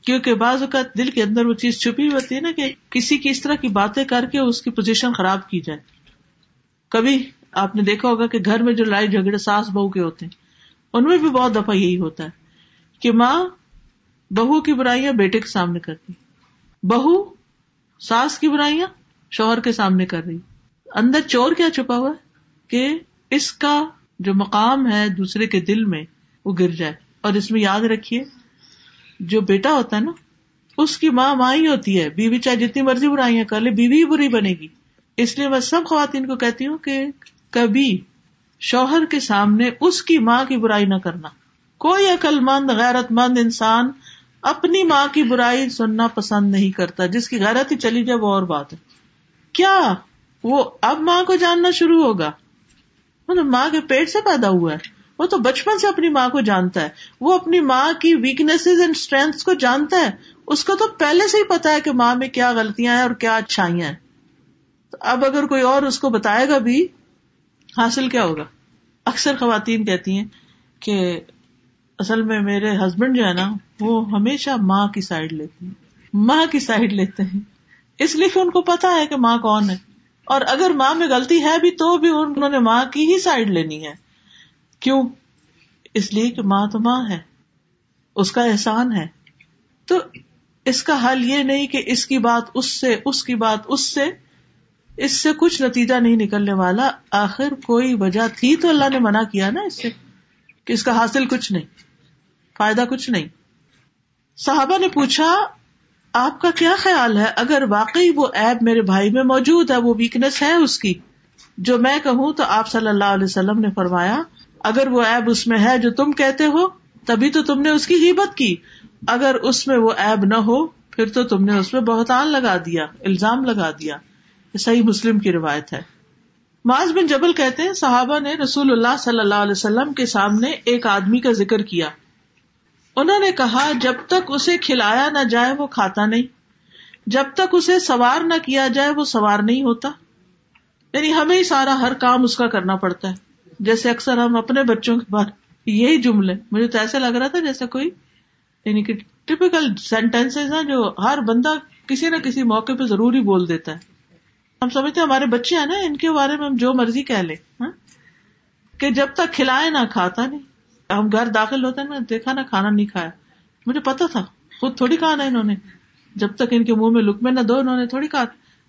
[SPEAKER 2] کیونکہ بعض اوقات دل کے اندر وہ چیز چھپی ہوتی ہے نا کہ کسی کی اس طرح کی باتیں کر کے اس کی پوزیشن خراب کی جائے کبھی آپ نے دیکھا ہوگا کہ گھر میں جو لائی جھگڑے ساس بہو کے ہوتے ہیں ان میں بھی بہت دفعہ یہی ہوتا ہے کہ ماں بہو کی برائیاں بیٹے کے سامنے کرتی بہو ساس کی برائیاں شوہر کے سامنے کر رہی اندر چور کیا چھپا ہوا کہ اس کا جو مقام ہے دوسرے کے دل میں وہ گر جائے اور اس میں یاد رکھیے جو بیٹا ہوتا ہے نا اس کی ماں ماں ہی ہوتی ہے بیوی چاہے جتنی مرضی برائیاں کر لے بیوی بری بنے گی اس لیے میں سب خواتین کو کہتی ہوں کہ کبھی شوہر کے سامنے اس کی ماں کی برائی نہ کرنا کوئی عقل مند غیرت مند انسان اپنی ماں کی برائی سننا پسند نہیں کرتا جس کی غیرت ہی چلی جائے وہ اور بات ہے کیا وہ اب ماں کو جاننا شروع ہوگا ماں کے پیٹ سے پیدا ہوا ہے وہ تو بچپن سے اپنی ماں کو جانتا ہے وہ اپنی ماں کی ویکنیس اینڈ اسٹرینتھ کو جانتا ہے اس کو تو پہلے سے ہی پتا ہے کہ ماں میں کیا غلطیاں ہیں اور کیا اچھائیاں ہیں تو اب اگر کوئی اور اس کو بتائے گا بھی حاصل کیا ہوگا اکثر خواتین کہتی ہیں کہ اصل میں میرے ہسبینڈ جو ہے نا وہ ہمیشہ ماں کی سائڈ لیتے ہیں ماں کی سائڈ لیتے ہیں اس لیے کہ ان کو پتا ہے کہ ماں کون ہے اور اگر ماں میں غلطی ہے بھی تو بھی انہوں نے ماں کی ہی سائڈ لینی ہے کیوں اس اس لیے کہ ماں ماں تو ہے کا احسان ہے تو اس کا حل یہ نہیں کہ اس کی بات اس سے اس کی بات اس سے اس سے کچھ نتیجہ نہیں نکلنے والا آخر کوئی وجہ تھی تو اللہ نے منع کیا نا اس سے کہ اس کا حاصل کچھ نہیں فائدہ کچھ نہیں صحابہ نے پوچھا آپ کا کیا خیال ہے اگر واقعی وہ ایب میرے بھائی میں موجود ہے وہ ویکنیس ہے اس کی جو میں کہوں تو آپ صلی اللہ علیہ وسلم نے فرمایا اگر وہ ایب اس میں ہے جو تم کہتے ہو تبھی تو تم نے اس کی ہمت کی اگر اس میں وہ ایب نہ ہو پھر تو تم نے اس میں بہتان لگا دیا الزام لگا دیا صحیح مسلم کی روایت ہے معاذ بن جبل کہتے ہیں صحابہ نے رسول اللہ صلی اللہ علیہ وسلم کے سامنے ایک آدمی کا ذکر کیا انہوں نے کہا جب تک اسے کھلایا نہ جائے وہ کھاتا نہیں جب تک اسے سوار نہ کیا جائے وہ سوار نہیں ہوتا یعنی ہمیں سارا ہر کام اس کا کرنا پڑتا ہے جیسے اکثر ہم اپنے بچوں کے بارے یہی جملے مجھے تو ایسا لگ رہا تھا جیسے کوئی یعنی کہ ٹپیکل سینٹینس ہیں جو ہر بندہ کسی نہ کسی موقع پہ ضروری بول دیتا ہے ہم سمجھتے ہیں ہمارے بچے ہیں نا ان کے بارے میں ہم جو مرضی کہہ لیں ہاں، کہ جب تک کھلائے نہ کھاتا نہیں ہم گھر داخل ہوتے ہیں دیکھا نا کھانا نہیں کھایا مجھے پتا تھا خود تھوڑی کھانا انہوں نے جب تک ان کے منہ میں لکمے نہ دو انہوں نے تھوڑی کہا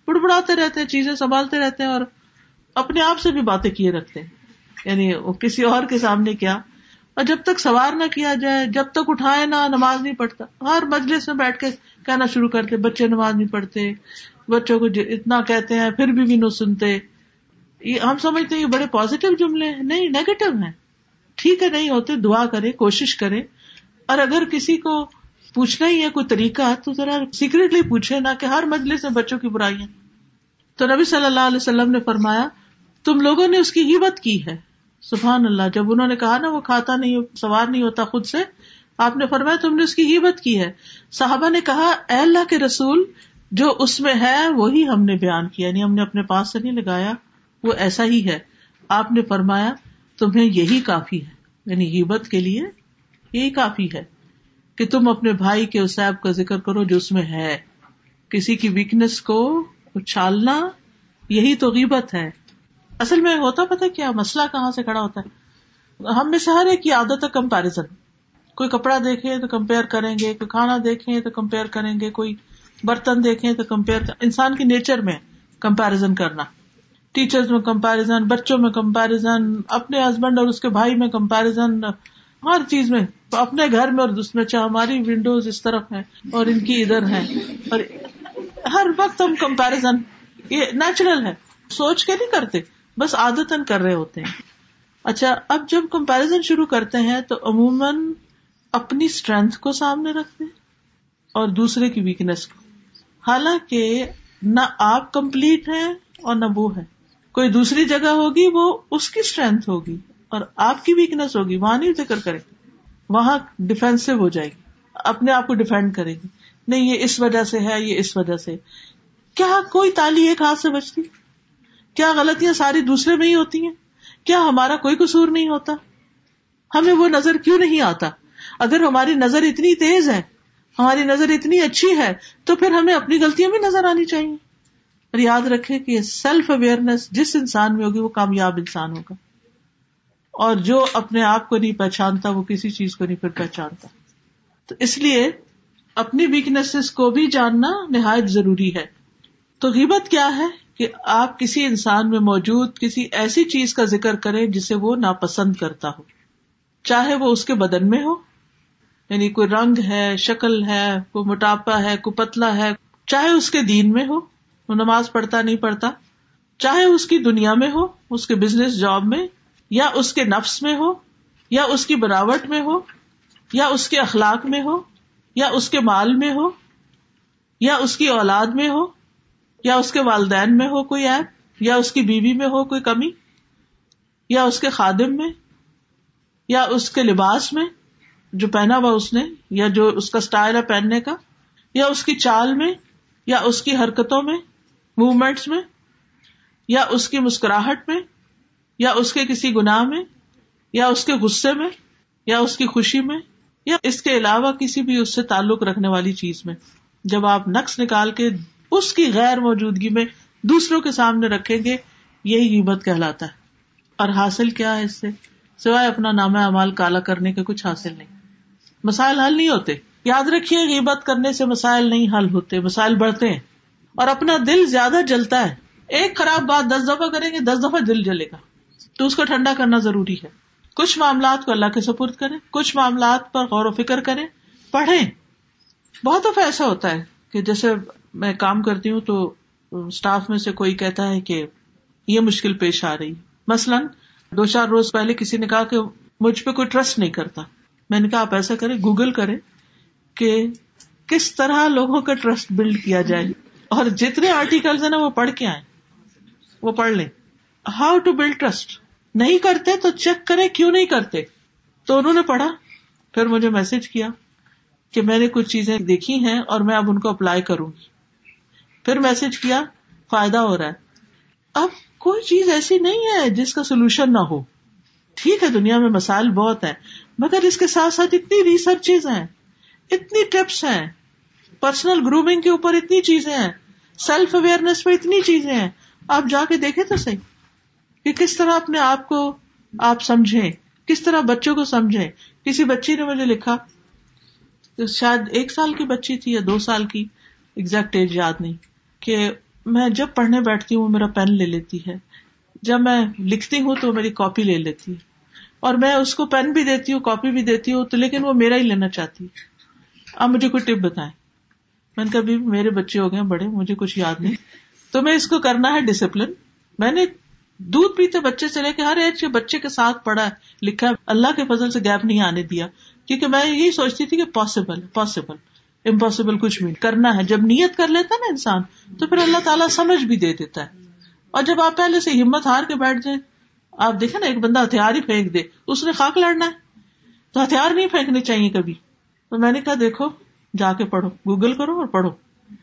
[SPEAKER 2] بڑبڑاتے رہتے ہیں چیزیں سنبھالتے رہتے ہیں اور اپنے آپ سے بھی باتیں کیے رکھتے ہیں یعنی وہ کسی اور کے سامنے کیا اور جب تک سوار نہ کیا جائے جب تک اٹھائے نہ نماز نہیں پڑھتا ہر مجلس میں بیٹھ کے کہنا شروع کرتے بچے نماز نہیں پڑھتے بچوں کو اتنا کہتے ہیں پھر بھی بھی نو سنتے یہ ہم سمجھتے ہیں یہ بڑے پازیٹو جملے ہیں نہیں نیگیٹو ہیں ٹھیک ہے نہیں ہوتے دعا کرے کوشش کرے اور اگر کسی کو پوچھنا ہی ہے کوئی طریقہ تو ذرا سیکریٹلی پوچھے نہ کہ ہر مجلس میں بچوں کی برائیاں تو نبی صلی اللہ علیہ وسلم نے فرمایا تم لوگوں نے اس کی ہمت کی ہے سبحان اللہ جب انہوں نے کہا نا وہ کھاتا نہیں سوار نہیں ہوتا خود سے آپ نے فرمایا تم نے اس کی ہمت کی ہے صحابہ نے کہا اے اللہ کے رسول جو اس میں ہے وہی ہم نے بیان کیا یعنی ہم نے اپنے پاس سے نہیں لگایا وہ ایسا ہی ہے آپ نے فرمایا تمہیں یہی کافی ہے یعنی ہیبت کے لیے یہی کافی ہے کہ تم اپنے بھائی کے اسیب کا ذکر کرو جو اس میں ہے کسی کی ویکنیس کو اچھالنا یہی تو غیبت ہے اصل میں ہوتا پتا کیا مسئلہ کہاں سے کھڑا ہوتا ہے ہم ہر ایک کی عادت ہے کمپیرزن کوئی کپڑا دیکھے تو کمپیئر کریں گے کوئی کھانا دیکھیں تو کمپیئر کریں گے کوئی برتن دیکھیں تو کمپیئر انسان کی نیچر میں کمپیرزن کرنا ٹیچر میں کمپیرزن بچوں میں کمپیرزن اپنے ہسبینڈ اور اس کے بھائی میں کمپیرزن ہر چیز میں اپنے گھر میں اور چاہے ہماری ونڈوز اس طرف ہیں اور ان کی ادھر ہے اور ہر وقت ہم کمپیرزن یہ نیچرل ہے سوچ کے نہیں کرتے بس عادت کر رہے ہوتے ہیں اچھا اب جب کمپیرزن شروع کرتے ہیں تو عموماً اپنی اسٹرینتھ کو سامنے رکھتے ہیں اور دوسرے کی ویکنیس کو حالانکہ نہ آپ کمپلیٹ ہیں اور نہ وہ ہے کوئی دوسری جگہ ہوگی وہ اس کی اسٹرینتھ ہوگی اور آپ کی ویکنیس ہوگی وہاں نہیں ذکر کرے وہاں ڈیفینسو ہو جائے گی اپنے آپ کو ڈیفینڈ کرے گی نہیں یہ اس وجہ سے ہے یہ اس وجہ سے کیا کوئی تالی ایک ہاتھ سے بچتی کیا غلطیاں ساری دوسرے میں ہی ہوتی ہیں کیا ہمارا کوئی قصور نہیں ہوتا ہمیں وہ نظر کیوں نہیں آتا اگر ہماری نظر اتنی تیز ہے ہماری نظر اتنی اچھی ہے تو پھر ہمیں اپنی غلطیاں بھی نظر آنی چاہیے اور یاد رکھے کہ یہ سیلف اویئرنیس جس انسان میں ہوگی وہ کامیاب انسان ہوگا اور جو اپنے آپ کو نہیں پہچانتا وہ کسی چیز کو نہیں پھر پہچانتا تو اس لیے اپنی ویکنیسز کو بھی جاننا نہایت ضروری ہے تو غیبت کیا ہے کہ آپ کسی انسان میں موجود کسی ایسی چیز کا ذکر کریں جسے وہ ناپسند کرتا ہو چاہے وہ اس کے بدن میں ہو یعنی کوئی رنگ ہے شکل ہے کوئی موٹاپا ہے کوئی پتلا ہے چاہے اس کے دین میں ہو وہ نماز پڑھتا نہیں پڑھتا چاہے اس کی دنیا میں ہو اس کے بزنس جاب میں یا اس کے نفس میں ہو یا اس کی بناوٹ میں ہو یا اس کے اخلاق میں ہو یا اس کے مال میں ہو یا اس کی اولاد میں ہو یا اس کے والدین میں ہو کوئی ایپ یا اس کی بیوی میں ہو کوئی کمی یا اس کے خادم میں یا اس کے لباس میں جو پہنا ہوا اس نے یا جو اس کا اسٹائل ہے پہننے کا یا اس کی چال میں یا اس کی حرکتوں میں موومینٹس میں یا اس کی مسکراہٹ میں یا اس کے کسی گناہ میں یا اس کے غصے میں یا اس کی خوشی میں یا اس کے علاوہ کسی بھی اس سے تعلق رکھنے والی چیز میں جب آپ نقص نکال کے اس کی غیر موجودگی میں دوسروں کے سامنے رکھیں گے یہی قیمت کہلاتا ہے اور حاصل کیا ہے اس سے سوائے اپنا نام امال کالا کرنے کے کچھ حاصل نہیں مسائل حل نہیں ہوتے یاد رکھیے عبت کرنے سے مسائل نہیں حل ہوتے مسائل بڑھتے ہیں اور اپنا دل زیادہ جلتا ہے ایک خراب بات دس دفعہ کریں گے دس دفعہ دل جلے گا تو اس کو ٹھنڈا کرنا ضروری ہے کچھ معاملات کو اللہ کے سپرد کریں کچھ معاملات پر غور و فکر کریں پڑھیں بہت دفعہ ایسا ہوتا ہے کہ جیسے میں کام کرتی ہوں تو اسٹاف میں سے کوئی کہتا ہے کہ یہ مشکل پیش آ رہی مثلاً دو چار روز پہلے کسی نے کہا کہ مجھ پہ کوئی ٹرسٹ نہیں کرتا میں نے کہا آپ ایسا کریں گوگل کریں کہ کس طرح لوگوں کا ٹرسٹ بلڈ کیا جائے اور جتنے آرٹیکلز ہیں نا وہ پڑھ کے آئے وہ پڑھ لیں ہاؤ ٹو بلڈ ٹرسٹ نہیں کرتے تو چیک کرے کیوں نہیں کرتے تو انہوں نے پڑھا پھر مجھے میسج کیا کہ میں نے کچھ چیزیں دیکھی ہیں اور میں اب ان کو اپلائی کروں گی پھر میسج کیا فائدہ ہو رہا ہے اب کوئی چیز ایسی نہیں ہے جس کا سولوشن نہ ہو ٹھیک ہے دنیا میں مسائل بہت ہیں مگر اس کے ساتھ ساتھ اتنی ریسرچ ہیں اتنی ٹیپس ہیں پرسنل گرومنگ کے اوپر اتنی چیزیں ہیں سیلف اویئرنیس پہ اتنی چیزیں ہیں آپ جا کے دیکھیں تو صحیح کہ کس طرح اپنے آپ کو آپ کس طرح بچوں کو سمجھیں کسی بچی نے مجھے لکھا شاید ایک سال کی بچی تھی یا دو سال کی ایگزیکٹ ایج یاد نہیں کہ میں جب پڑھنے بیٹھتی ہوں وہ میرا پین لے لیتی ہے جب میں لکھتی ہوں تو میری کاپی لے لیتی ہے اور میں اس کو پین بھی دیتی ہوں کاپی بھی دیتی ہوں تو لیکن وہ میرا ہی لینا چاہتی ہے آپ مجھے کوئی ٹپ بتائیں میں نے کہا بھی میرے بچے ہو گئے بڑے مجھے کچھ یاد نہیں تو میں اس کو کرنا ہے ڈسپلن میں نے دودھ پیتے بچے بچے سے سے لے کے کے کے ہر ساتھ پڑھا ہے ہے لکھا اللہ فضل گیپ نہیں آنے دیا کیونکہ میں یہی سوچتی تھی کہ پاسبل پاسبل امپاسبل کچھ بھی کرنا ہے جب نیت کر لیتا نا انسان تو پھر اللہ تعالیٰ سمجھ بھی دے دیتا ہے اور جب آپ پہلے سے ہمت ہار کے بیٹھ جائیں آپ دیکھیں نا ایک بندہ ہتھیار ہی پھینک دے اس نے خاک لڑنا ہے تو ہتھیار نہیں پھینکنے چاہیے کبھی تو میں نے کہا دیکھو جا کے پڑھو گوگل کرو اور پڑھو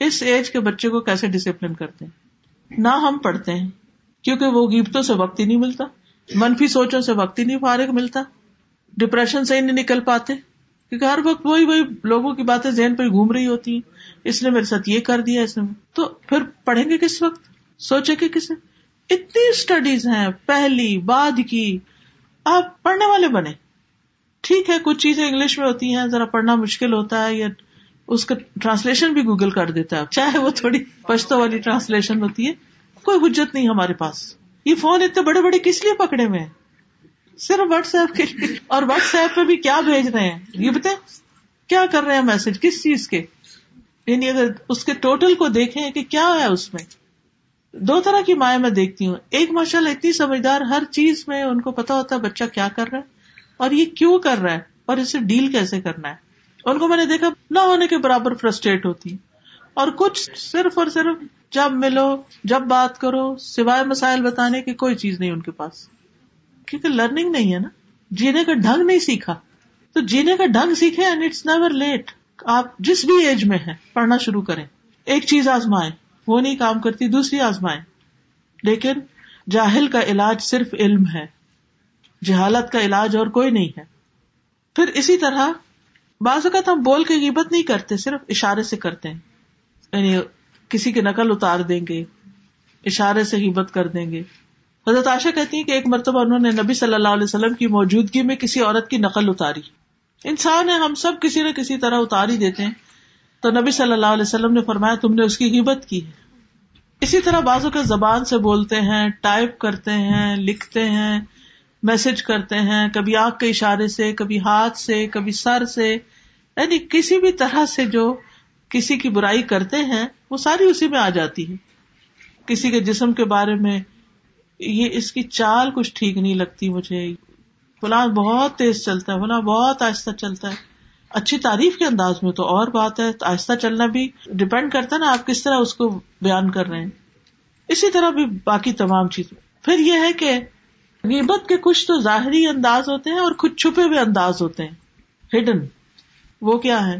[SPEAKER 2] اس ایج کے بچے کو کیسے ڈسپلن کرتے ہیں نہ ہم پڑھتے ہیں کیونکہ وہ گیپتوں سے وقت ہی نہیں ملتا منفی سوچوں سے وقت ہی نہیں فارغ ملتا ڈپریشن سے ہی نہیں نکل پاتے کیونکہ ہر وقت وہی وہی لوگوں کی باتیں ذہن پہ گھوم رہی ہوتی ہیں اس نے میرے ساتھ یہ کر دیا اس نے تو پھر پڑھیں گے کس وقت سوچے کہ کس نے اتنی اسٹڈیز ہیں پہلی بعد کی آپ پڑھنے والے بنے ٹھیک ہے کچھ چیزیں انگلش میں ہوتی ہیں ذرا پڑھنا مشکل ہوتا ہے یا اس کا ٹرانسلیشن بھی گوگل کر دیتا ہے چاہے وہ تھوڑی پشتو والی ٹرانسلیشن ہوتی ہے کوئی حجت نہیں ہمارے پاس یہ فون اتنے بڑے بڑے کس لیے پکڑے ہوئے صرف واٹس ایپ کے لیے اور واٹس ایپ پہ بھی کیا بھیج رہے ہیں یہ بتائیں کیا کر رہے ہیں میسج کس چیز کے یعنی اگر اس کے ٹوٹل کو دیکھیں کہ کیا ہے اس میں دو طرح کی مائیں میں دیکھتی ہوں ایک ماشاء اللہ اتنی سمجھدار ہر چیز میں ان کو پتا ہوتا ہے بچہ کیا کر رہا ہے اور یہ کیوں کر رہا ہے اور اسے ڈیل کیسے کرنا ہے ان کو میں نے دیکھا نہ ہونے کے برابر فرسٹریٹ ہوتی اور کچھ صرف اور صرف جب ملو جب بات کرو سوائے مسائل بتانے کی کوئی چیز نہیں ان کے پاس کیونکہ لرننگ نہیں ہے نا جینے کا ڈھنگ نہیں سیکھا تو جینے کا ڈھنگ سیکھے اینڈ اٹس نیور لیٹ آپ جس بھی ایج میں ہے پڑھنا شروع کریں ایک چیز آزمائے وہ نہیں کام کرتی دوسری آزمائے لیکن جاہل کا علاج صرف علم ہے جہالت کا علاج اور کوئی نہیں ہے پھر اسی طرح بعض اوقات ہم بول کے غیبت نہیں کرتے صرف اشارے سے کرتے ہیں یعنی کسی کی نقل اتار دیں گے اشارے سے غیبت کر دیں گے حضرت کہتی ہیں کہ ایک مرتبہ انہوں نے نبی صلی اللہ علیہ وسلم کی موجودگی میں کسی عورت کی نقل اتاری انسان ہے ہم سب کسی نہ کسی طرح اتاری دیتے ہیں تو نبی صلی اللہ علیہ وسلم نے فرمایا تم نے اس کی غیبت کی ہے اسی طرح بعضوں کا زبان سے بولتے ہیں ٹائپ کرتے ہیں لکھتے ہیں میسج کرتے ہیں کبھی آنکھ کے اشارے سے کبھی ہاتھ سے کبھی سر سے یعنی کسی بھی طرح سے جو کسی کی برائی کرتے ہیں وہ ساری اسی میں آ جاتی ہے کسی کے جسم کے بارے میں یہ اس کی چال کچھ ٹھیک نہیں لگتی مجھے فلاں بہت تیز چلتا ہے فلاں بہت آہستہ چلتا ہے اچھی تعریف کے انداز میں تو اور بات ہے آہستہ چلنا بھی ڈپینڈ کرتا ہے نا آپ کس طرح اس کو بیان کر رہے ہیں اسی طرح بھی باقی تمام چیزیں پھر یہ ہے کہ غیبت کے کچھ تو ظاہری انداز ہوتے ہیں اور کچھ چھپے ہوئے انداز ہوتے ہیں ہڈن وہ کیا ہے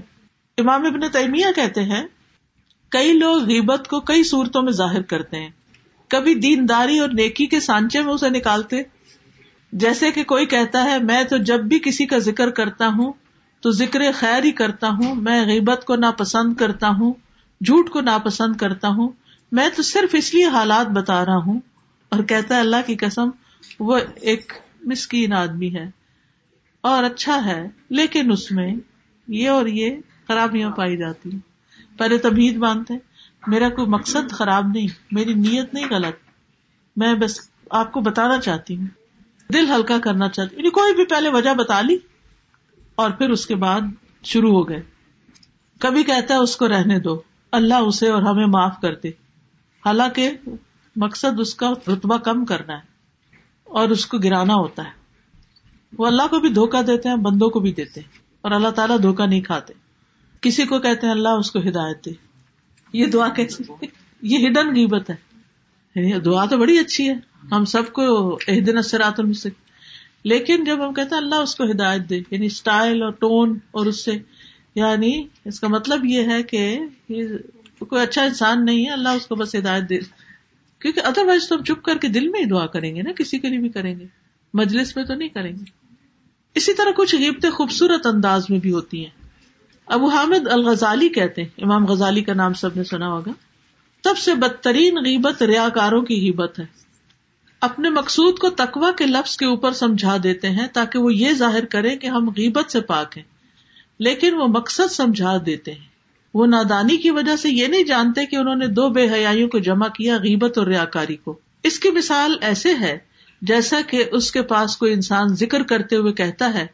[SPEAKER 2] امام ابن تیمیہ کہتے ہیں کئی لوگ غیبت کو کئی صورتوں میں ظاہر کرتے ہیں کبھی دینداری اور نیکی کے سانچے میں اسے نکالتے جیسے کہ کوئی کہتا ہے میں تو جب بھی کسی کا ذکر کرتا ہوں تو ذکر خیر ہی کرتا ہوں میں غیبت کو ناپسند کرتا ہوں جھوٹ کو ناپسند کرتا ہوں میں تو صرف اس لیے حالات بتا رہا ہوں اور کہتا ہے اللہ کی قسم وہ ایک مسکین آدمی ہے اور اچھا ہے لیکن اس میں یہ اور یہ خرابیاں پائی جاتی ہیں پہلے تبھی مانتے میرا کوئی مقصد خراب نہیں میری نیت نہیں غلط میں بس آپ کو بتانا چاہتی ہوں دل ہلکا کرنا چاہتی ہوں یعنی کوئی بھی پہلے وجہ بتا لی اور پھر اس کے بعد شروع ہو گئے کبھی کہتا ہے اس کو رہنے دو اللہ اسے اور ہمیں معاف کر دے حالانکہ مقصد اس کا رتبہ کم کرنا ہے اور اس کو گرانا ہوتا ہے وہ اللہ کو بھی دھوکہ دیتے ہیں بندوں کو بھی دیتے ہیں اور اللہ تعالیٰ دھوکہ نہیں کھاتے کسی کو کہتے ہیں اللہ اس کو ہدایت دے یہ دعا کیسی یہ ہڈن غیبت ہے یعنی دعا تو بڑی اچھی ہے ہم سب کو اہدن اثرات سے لیکن جب ہم کہتے ہیں اللہ اس کو ہدایت دے یعنی اسٹائل اور ٹون اور اس سے یعنی اس کا مطلب یہ ہے کہ یہ کوئی اچھا انسان نہیں ہے اللہ اس کو بس ہدایت دے کیونکہ ادر وائز تو ہم چپ کر کے دل میں ہی دعا کریں گے نا کسی کے لیے بھی کریں گے مجلس میں تو نہیں کریں گے اسی طرح کچھ غیبتیں خوبصورت انداز میں بھی ہوتی ہیں ابو حامد الغزالی کہتے ہیں امام غزالی کا نام سب نے سنا ہوگا سب سے بدترین غیبت ریا کاروں کی غیبت ہے اپنے مقصود کو تکوا کے لفظ کے اوپر سمجھا دیتے ہیں تاکہ وہ یہ ظاہر کرے کہ ہم غیبت سے پاک ہیں لیکن وہ مقصد سمجھا دیتے ہیں وہ نادانی کی وجہ سے یہ نہیں جانتے کہ انہوں نے دو بے حیائیوں کو جمع کیا غیبت اور ریا کاری کو اس کی مثال ایسے ہے جیسا کہ اس کے پاس کوئی انسان ذکر کرتے ہوئے کہتا ہے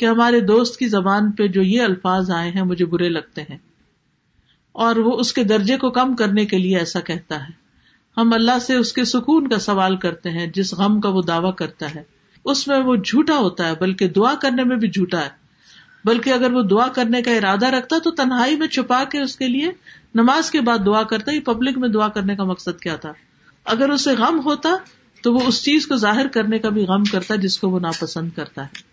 [SPEAKER 2] کہ ہمارے دوست کی زبان پہ جو یہ الفاظ آئے ہیں مجھے برے لگتے ہیں اور وہ اس کے درجے کو کم کرنے کے لیے ایسا کہتا ہے ہم اللہ سے اس کے سکون کا سوال کرتے ہیں جس غم کا وہ دعویٰ کرتا ہے اس میں وہ جھوٹا ہوتا ہے بلکہ دعا کرنے میں بھی جھوٹا ہے بلکہ اگر وہ دعا کرنے کا ارادہ رکھتا تو تنہائی میں چھپا کے اس کے لیے نماز کے بعد دعا کرتا یہ پبلک میں دعا کرنے کا مقصد کیا تھا اگر اسے غم ہوتا تو وہ اس چیز کو ظاہر کرنے کا بھی غم کرتا ہے جس کو وہ ناپسند کرتا ہے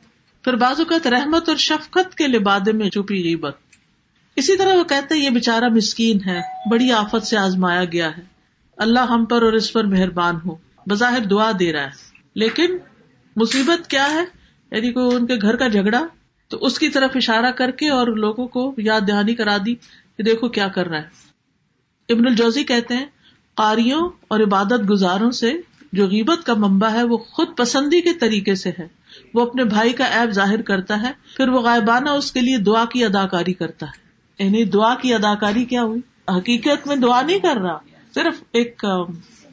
[SPEAKER 2] پھر بعض اوقات رحمت اور شفقت کے لبادے میں چھپی غیبت اسی طرح وہ کہتے یہ بےچارا مسکین ہے بڑی آفت سے آزمایا گیا ہے اللہ ہم پر اور اس پر مہربان ہو بظاہر دعا دے رہا ہے لیکن مصیبت کیا ہے یعنی کوئی ان کے گھر کا جھگڑا تو اس کی طرف اشارہ کر کے اور لوگوں کو یاد دہانی کرا دی کہ دیکھو کیا کر رہا ہے ابن الجوزی کہتے ہیں قاریوں اور عبادت گزاروں سے جو غیبت کا ممبا ہے وہ خود پسندی کے طریقے سے ہے وہ اپنے بھائی کا ایپ ظاہر کرتا ہے پھر وہ غائبانہ اس کے لیے دعا کی اداکاری کرتا ہے یعنی دعا کی اداکاری کیا ہوئی حقیقت میں دعا نہیں کر رہا صرف ایک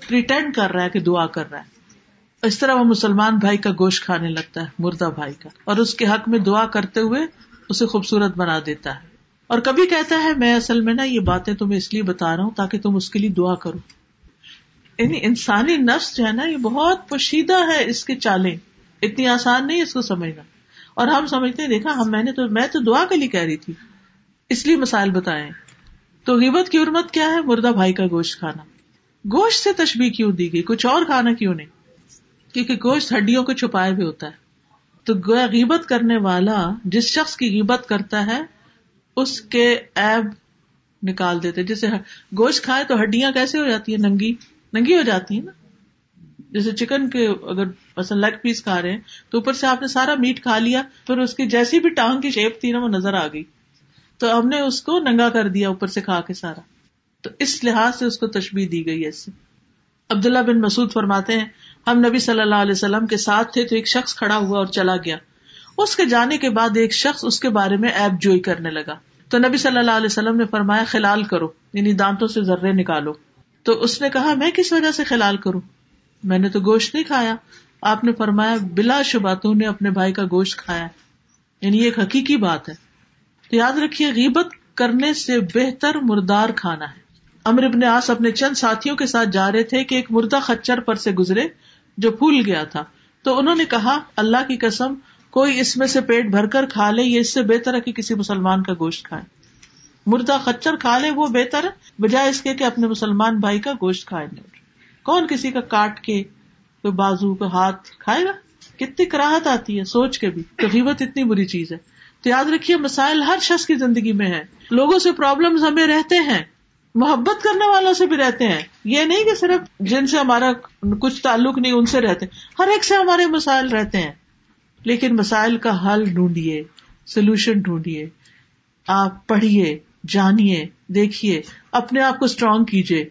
[SPEAKER 2] پریٹینڈ کر رہا ہے کہ دعا کر رہا ہے اس طرح وہ مسلمان بھائی کا گوشت کھانے لگتا ہے مردہ بھائی کا اور اس کے حق میں دعا کرتے ہوئے اسے خوبصورت بنا دیتا ہے اور کبھی کہتا ہے میں اصل میں نا یہ باتیں تمہیں اس لیے بتا رہا ہوں تاکہ تم اس کے لیے دعا کرو یعنی انسانی نفس جو ہے نا یہ بہت پوشیدہ ہے اس کے چالیں اتنی آسان نہیں اس کو سمجھنا اور ہم سمجھتے ہیں دیکھا تو میں تو دعا کے لیے کہہ رہی تھی اس لیے مسائل بتائے تو غیبت کی ارمت کیا ہے مردہ بھائی کا گوشت کھانا گوشت سے تشبیح کیوں دی گئی کچھ اور کھانا کیوں نہیں کیونکہ گوشت ہڈیوں کو چھپائے بھی ہوتا ہے تو غیبت کرنے والا جس شخص کی غیبت کرتا ہے اس کے ایب نکال دیتے جیسے گوشت کھائے تو ہڈیاں کیسے ہو جاتی ہیں ننگی ننگی ہو جاتی ہے نا جیسے چکن کے اگر لیگ پیس کھا رہے ہیں تو اوپر سے آپ نے سارا میٹ کھا لیا پھر اس کی جیسی بھی ٹانگ کی شیپ تھی نا وہ نظر آ گئی تو ہم نے اس کو ننگا کر دیا اوپر سے کھا کے سارا تو اس لحاظ سے اس کو تشبیح دی گئی عبداللہ بن مسعود فرماتے ہیں ہم نبی صلی اللہ علیہ وسلم کے ساتھ تھے تو ایک شخص کھڑا ہوا اور چلا گیا اس کے جانے کے بعد ایک شخص اس کے بارے میں ایپ جوئی کرنے لگا تو نبی صلی اللہ علیہ وسلم نے فرمایا خلال کرو یعنی دانتوں سے ذرے نکالو تو اس نے کہا میں کس وجہ سے کھلال کروں میں نے تو گوشت نہیں کھایا آپ نے فرمایا بلا شبہ تو نے اپنے بھائی کا گوشت کھایا یعنی یہ ایک حقیقی بات ہے تو یاد رکھیے غیبت کرنے سے بہتر مردار کھانا ہے امر ابن آس اپنے چند ساتھیوں کے ساتھ جا رہے تھے کہ ایک مردہ خچر پر سے گزرے جو پھول گیا تھا تو انہوں نے کہا اللہ کی قسم کوئی اس میں سے پیٹ بھر کر کھا لے یہ اس سے بہتر ہے کہ کسی مسلمان کا گوشت کھائے مردہ خچر کھا لے وہ بہتر ہے بجائے اس کے اپنے مسلمان بھائی کا گوشت کھائے کون کسی کا کاٹ کے کوئی بازو ہاتھ کھائے گا کتنی کراہت آتی ہے سوچ کے بھی تقیبت اتنی بری چیز ہے تو یاد رکھیے مسائل ہر شخص کی زندگی میں ہے لوگوں سے پرابلم ہمیں رہتے ہیں محبت کرنے والوں سے بھی رہتے ہیں یہ نہیں کہ صرف جن سے ہمارا کچھ تعلق نہیں ان سے رہتے ہر ایک سے ہمارے مسائل رہتے ہیں لیکن مسائل کا حل ڈھونڈیے سولوشن ڈھونڈیے آپ پڑھیے جانیے دیکھیے اپنے آپ کو اسٹرانگ کیجیے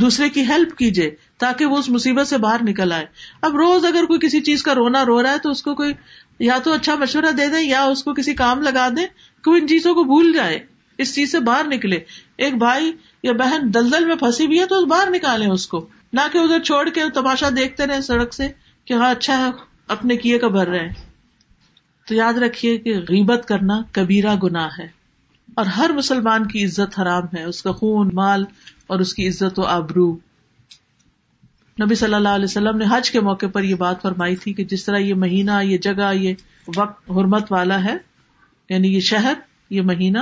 [SPEAKER 2] دوسرے کی ہیلپ کیجیے تاکہ وہ اس مصیبت سے باہر نکل آئے اب روز اگر کوئی کسی چیز کا رونا رو رہا ہے تو اس کو کوئی یا تو اچھا مشورہ دے دیں یا اس کو کسی کام لگا دیں کہ وہ ان چیزوں کو بھول جائے اس چیز سے باہر نکلے ایک بھائی یا بہن دلدل میں پھنسی بھی ہے تو باہر نکالے اس کو نہ کہ ادھر چھوڑ کے تماشا دیکھتے رہے سڑک سے کہ ہاں اچھا ہے اپنے کیے کا بھر رہے تو یاد رکھیے کہ غیبت کرنا کبیرا گنا ہے اور ہر مسلمان کی عزت حرام ہے اس کا خون مال اور اس کی عزت و آبرو نبی صلی اللہ علیہ وسلم نے حج کے موقع پر یہ بات فرمائی تھی کہ جس طرح یہ مہینہ یہ جگہ یہ وقت حرمت والا ہے یعنی یہ شہر یہ مہینہ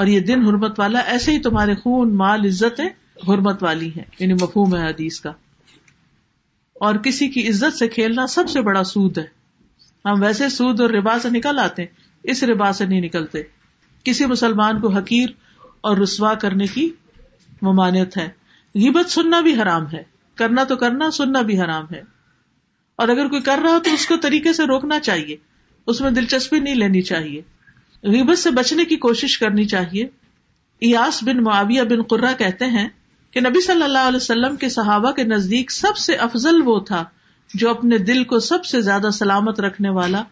[SPEAKER 2] اور یہ دن حرمت والا ایسے ہی تمہارے خون مال عزتیں حرمت والی ہیں یعنی مفہوم ہے حدیث کا اور کسی کی عزت سے کھیلنا سب سے بڑا سود ہے ہم ویسے سود اور ربا سے نکل آتے ہیں اس ربا سے نہیں نکلتے کسی مسلمان کو حقیر اور رسوا کرنے کی ممانعت ہے غیبت سننا بھی حرام ہے کرنا تو کرنا سننا بھی حرام ہے اور اگر کوئی کر رہا ہو تو اس کو طریقے سے روکنا چاہیے اس میں دلچسپی نہیں لینی چاہیے غیبت سے بچنے کی کوشش کرنی چاہیے ایاس بن معاویہ بن قرہ کہتے ہیں کہ نبی صلی اللہ علیہ وسلم کے صحابہ کے نزدیک سب سے افضل وہ تھا جو اپنے دل کو سب سے زیادہ سلامت رکھنے والا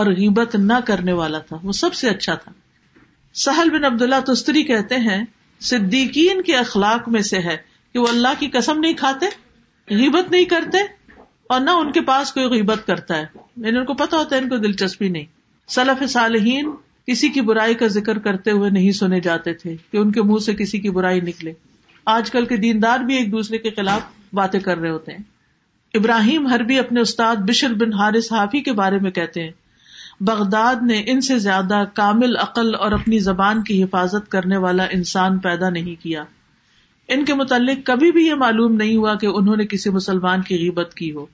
[SPEAKER 2] اور غیبت نہ کرنے والا تھا وہ سب سے اچھا تھا سہل بن عبد اللہ تستری کہتے ہیں صدیقین کے اخلاق میں سے ہے کہ وہ اللہ کی قسم نہیں کھاتے غیبت نہیں کرتے اور نہ ان کے پاس کوئی غیبت کرتا ہے یعنی ان کو پتا ہوتا ہے ان کو دلچسپی نہیں سلف صالحین کسی کی برائی کا ذکر کرتے ہوئے نہیں سنے جاتے تھے کہ ان کے منہ سے کسی کی برائی نکلے آج کل کے دیندار بھی ایک دوسرے کے خلاف باتیں کر رہے ہوتے ہیں ابراہیم ہر بھی اپنے استاد بشر بن حارث حافی کے بارے میں کہتے ہیں بغداد نے ان سے زیادہ کامل عقل اور اپنی زبان کی حفاظت کرنے والا انسان پیدا نہیں کیا ان کے متعلق کبھی بھی یہ معلوم نہیں ہوا کہ انہوں نے کسی مسلمان کی غیبت کی ہو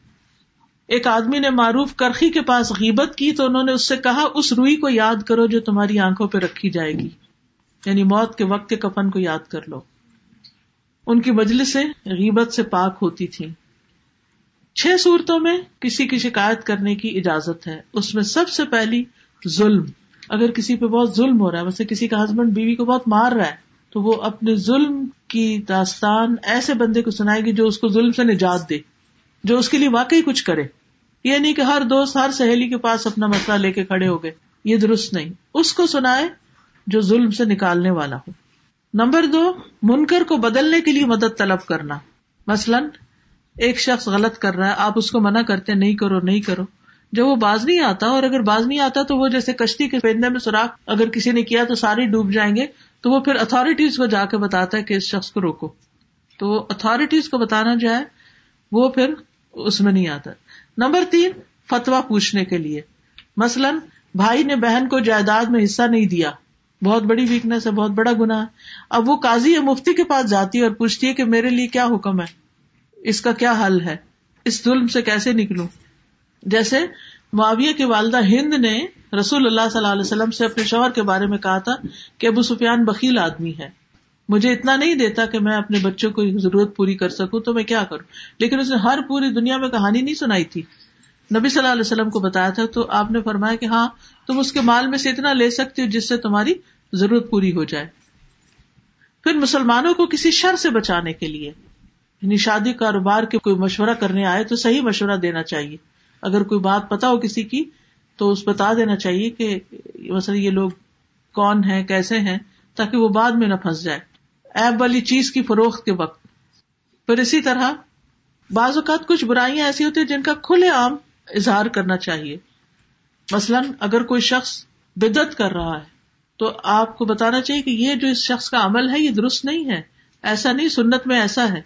[SPEAKER 2] ایک آدمی نے معروف کرخی کے پاس غیبت کی تو انہوں نے اس سے کہا اس روئی کو یاد کرو جو تمہاری آنکھوں پہ رکھی جائے گی یعنی موت کے وقت کے کفن کو یاد کر لو ان کی مجلسیں غیبت سے پاک ہوتی تھیں چھ صورتوں میں کسی کی شکایت کرنے کی اجازت ہے اس میں سب سے پہلی ظلم اگر کسی پہ بہت ظلم ہو رہا ہے ویسے کسی کا ہسبینڈ بیوی کو بہت مار رہا ہے تو وہ اپنے ظلم کی داستان ایسے بندے کو سنائے گی جو اس کو ظلم سے نجات دے جو اس کے لیے واقعی کچھ کرے یہ نہیں کہ ہر دوست ہر سہیلی کے پاس اپنا مسئلہ لے کے کھڑے ہو گئے یہ درست نہیں اس کو سنائے جو ظلم سے نکالنے والا ہو نمبر دو منکر کو بدلنے کے لیے مدد طلب کرنا مثلاً ایک شخص غلط کر رہا ہے آپ اس کو منع کرتے نہیں کرو نہیں کرو جب وہ باز نہیں آتا اور اگر باز نہیں آتا تو وہ جیسے کشتی کے میں سوراخ اگر کسی نے کیا تو ساری ڈوب جائیں گے تو وہ پھر اتارٹیز کو جا کے بتاتا ہے کہ اس شخص کو روکو تو اتارٹیز کو بتانا جائے وہ پھر اس میں نہیں آتا نمبر تین فتویٰ پوچھنے کے لیے مثلاً بھائی نے بہن کو جائیداد میں حصہ نہیں دیا بہت بڑی ویکنیس ہے بہت بڑا گنا ہے اب وہ کاضی یا مفتی کے پاس جاتی ہے اور پوچھتی ہے کہ میرے لیے کیا حکم ہے اس کا کیا حل ہے اس ظلم سے کیسے نکلوں جیسے معاویہ کے والدہ ہند نے رسول اللہ صلی اللہ علیہ وسلم سے اپنے شوہر کے بارے میں کہا تھا کہ ابو سفیان بکیل آدمی ہے مجھے اتنا نہیں دیتا کہ میں اپنے بچوں کو ضرورت پوری کر سکوں تو میں کیا کروں لیکن اس نے ہر پوری دنیا میں کہانی نہیں سنائی تھی نبی صلی اللہ علیہ وسلم کو بتایا تھا تو آپ نے فرمایا کہ ہاں تم اس کے مال میں سے اتنا لے سکتے ہو جس سے تمہاری ضرورت پوری ہو جائے پھر مسلمانوں کو کسی شر سے بچانے کے لیے یعنی شادی کاروبار کے کوئی مشورہ کرنے آئے تو صحیح مشورہ دینا چاہیے اگر کوئی بات پتا ہو کسی کی تو اس بتا دینا چاہیے کہ مثلا یہ لوگ کون ہے کیسے ہیں تاکہ وہ بعد میں نہ پھنس جائے ایپ والی چیز کی فروخت کے وقت پھر اسی طرح بعض اوقات کچھ برائیاں ایسی ہوتی ہیں جن کا کھلے عام اظہار کرنا چاہیے مثلاً اگر کوئی شخص بدت کر رہا ہے تو آپ کو بتانا چاہیے کہ یہ جو اس شخص کا عمل ہے یہ درست نہیں ہے ایسا نہیں سنت میں ایسا ہے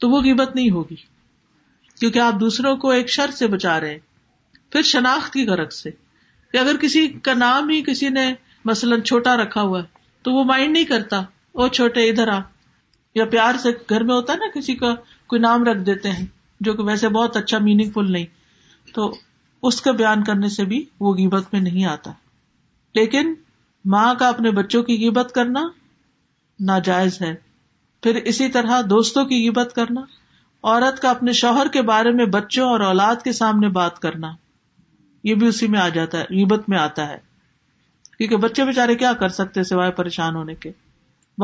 [SPEAKER 2] تو وہ غیبت نہیں ہوگی کیونکہ آپ دوسروں کو ایک شر سے بچا رہے ہیں پھر شناخت کی غرض سے کہ اگر کسی کا نام ہی کسی نے مثلاً چھوٹا رکھا ہوا ہے تو وہ مائنڈ نہیں کرتا وہ چھوٹے ادھر آ یا پیار سے گھر میں ہوتا ہے نا کسی کا کوئی نام رکھ دیتے ہیں جو کہ ویسے بہت اچھا میننگ فل نہیں تو اس کا بیان کرنے سے بھی وہ غیبت میں نہیں آتا لیکن ماں کا اپنے بچوں کی غیبت کرنا ناجائز ہے پھر اسی طرح دوستوں کی عبت کرنا عورت کا اپنے شوہر کے بارے میں بچوں اور اولاد کے سامنے بات کرنا یہ بھی اسی میں آ جاتا ہے میں آتا ہے کیونکہ بچے بےچارے کیا کر سکتے سوائے پریشان ہونے کے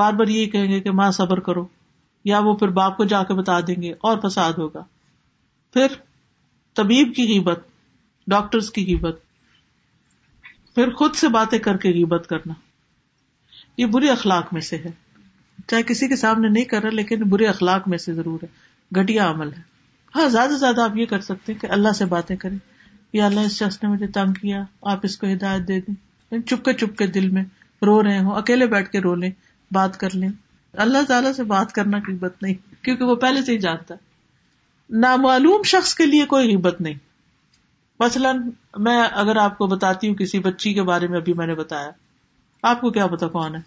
[SPEAKER 2] بار بار یہی کہیں گے کہ ماں صبر کرو یا وہ پھر باپ کو جا کے بتا دیں گے اور فساد ہوگا پھر طبیب کی غیبت ڈاکٹرس کی غیبت پھر خود سے باتیں کر کے غیبت کرنا یہ بری اخلاق میں سے ہے چاہے کسی کے سامنے نہیں کر رہا لیکن برے اخلاق میں سے ضرور ہے گٹیا عمل ہے ہاں زیادہ سے زیادہ آپ یہ کر سکتے ہیں کہ اللہ سے باتیں کریں یا اللہ اس شخص نے مجھے تنگ کیا آپ اس کو ہدایت دے دیں یعنی چپ کے چپ کے دل میں رو رہے ہوں اکیلے بیٹھ کے رو لیں بات کر لیں اللہ تعالیٰ سے بات کرنا حبت نہیں کیونکہ وہ پہلے سے ہی جانتا ہے نامعلوم شخص کے لیے کوئی حبت نہیں مثلاً میں اگر آپ کو بتاتی ہوں کسی بچی کے بارے میں ابھی میں نے بتایا آپ کو کیا پتا کون ہے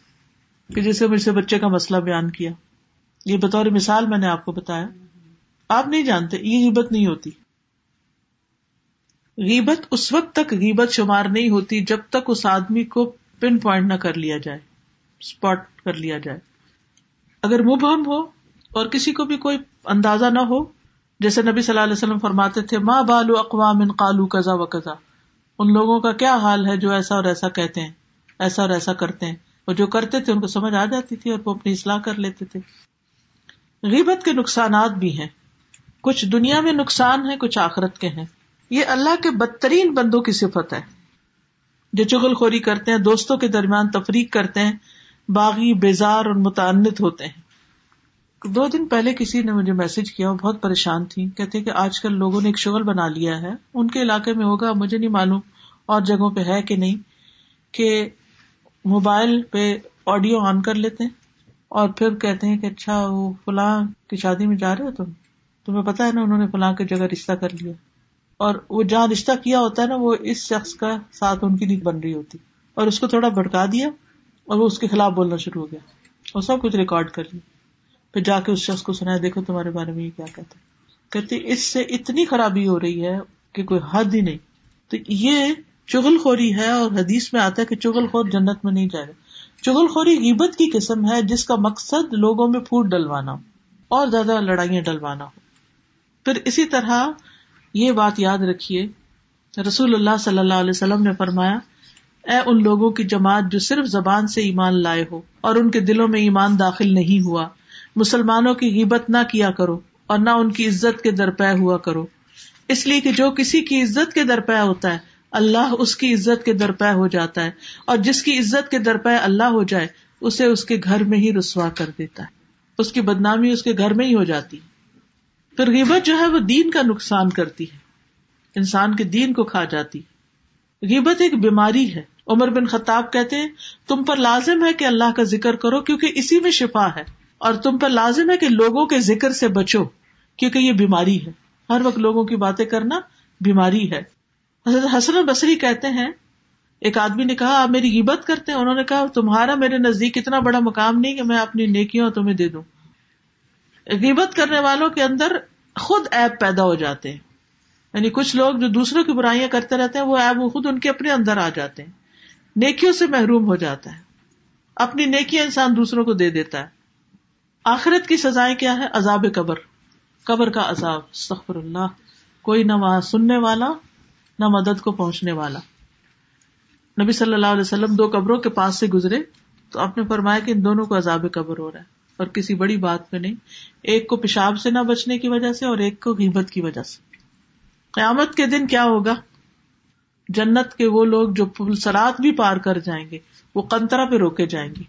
[SPEAKER 2] کہ جیسے مجھ سے بچے کا مسئلہ بیان کیا یہ بطور مثال میں نے آپ کو بتایا آپ نہیں جانتے یہ غیبت نہیں ہوتی غیبت اس وقت تک غیبت شمار نہیں ہوتی جب تک اس آدمی کو پن پوائنٹ نہ کر لیا جائے اسپاٹ کر لیا جائے اگر مبہم ہو اور کسی کو بھی کوئی اندازہ نہ ہو جیسے نبی صلی اللہ علیہ وسلم فرماتے تھے ماں بالو اقوام ان قالو قزا و کزا ان لوگوں کا کیا حال ہے جو ایسا اور ایسا کہتے ہیں ایسا اور ایسا کرتے ہیں جو کرتے تھے ان کو سمجھ آ جاتی تھی اور وہ اپنی اصلاح کر لیتے تھے غیبت کے نقصانات بھی ہیں کچھ دنیا میں نقصان ہیں کچھ آخرت کے ہیں یہ اللہ کے بدترین بندوں کی صفت ہے جو چغل خوری کرتے ہیں دوستوں کے درمیان تفریق کرتے ہیں باغی بیزار اور متعنت ہوتے ہیں دو دن پہلے کسی نے مجھے میسج کیا وہ بہت پریشان تھی کہتے کہ آج کل لوگوں نے ایک شغل بنا لیا ہے ان کے علاقے میں ہوگا مجھے نہیں معلوم اور جگہوں پہ ہے کہ نہیں کہ موبائل پہ آڈیو آن کر لیتے ہیں اور پھر کہتے ہیں کہ اچھا وہ فلاں کی شادی میں جا رہے ہو تم تمہیں پتا ہے نا انہوں نے فلاں کی جگہ رشتہ کر لیا اور وہ جہاں رشتہ کیا ہوتا ہے نا وہ اس شخص کا ساتھ ان کی نیت بن رہی ہوتی اور اس کو تھوڑا بھڑکا دیا اور وہ اس کے خلاف بولنا شروع ہو گیا اور سب کچھ ریکارڈ کر لیا پھر جا کے اس شخص کو سنایا دیکھو تمہارے بارے میں یہ کیا کہتے کہتے اس سے اتنی خرابی ہو رہی ہے کہ کوئی حد ہی نہیں تو یہ چغل خوری ہے اور حدیث میں آتا ہے کہ چغل خور جنت میں نہیں جائے چغل خوری عبت کی قسم ہے جس کا مقصد لوگوں میں پھوٹ ڈلوانا ہو اور زیادہ لڑائیاں ڈلوانا ہو پھر اسی طرح یہ بات یاد رکھیے رسول اللہ صلی اللہ علیہ وسلم نے فرمایا اے ان لوگوں کی جماعت جو صرف زبان سے ایمان لائے ہو اور ان کے دلوں میں ایمان داخل نہیں ہوا مسلمانوں کی عبت نہ کیا کرو اور نہ ان کی عزت کے درپے ہوا کرو اس لیے کہ جو کسی کی عزت کے درپے ہوتا ہے اللہ اس کی عزت کے درپے ہو جاتا ہے اور جس کی عزت کے درپے اللہ ہو جائے اسے اس کے گھر میں ہی رسوا کر دیتا ہے اس کی بدنامی اس کے گھر میں ہی ہو جاتی پھر غیبت جو ہے وہ دین کا نقصان کرتی ہے انسان کے دین کو کھا جاتی غیبت ایک بیماری ہے عمر بن خطاب کہتے ہیں تم پر لازم ہے کہ اللہ کا ذکر کرو کیونکہ اسی میں شفا ہے اور تم پر لازم ہے کہ لوگوں کے ذکر سے بچو کیونکہ یہ بیماری ہے ہر وقت لوگوں کی باتیں کرنا بیماری ہے حضرت حسن بصری کہتے ہیں ایک آدمی نے کہا آپ میری عبت کرتے ہیں انہوں نے کہا تمہارا میرے نزدیک اتنا بڑا مقام نہیں کہ میں اپنی نیکیوں تمہیں دے دوں عبت کرنے والوں کے اندر خود ایپ پیدا ہو جاتے ہیں یعنی کچھ لوگ جو دوسروں کی برائیاں کرتے رہتے ہیں وہ ایپ وہ خود ان کے اپنے اندر آ جاتے ہیں نیکیوں سے محروم ہو جاتا ہے اپنی نیکیاں انسان دوسروں کو دے دیتا ہے آخرت کی سزائیں کیا ہے عذاب قبر قبر کا عذاب سخر اللہ کوئی نہ وہاں سننے والا نہ مدد کو پہنچنے والا نبی صلی اللہ علیہ وسلم دو قبروں کے پاس سے گزرے تو آپ نے فرمایا کہ ان دونوں کو عذاب قبر ہو رہا ہے اور کسی بڑی بات پہ نہیں ایک کو پیشاب سے نہ بچنے کی وجہ سے اور ایک کو قیمت کی وجہ سے قیامت کے دن کیا ہوگا جنت کے وہ لوگ جو سرات بھی پار کر جائیں گے وہ کنترا پہ روکے جائیں گے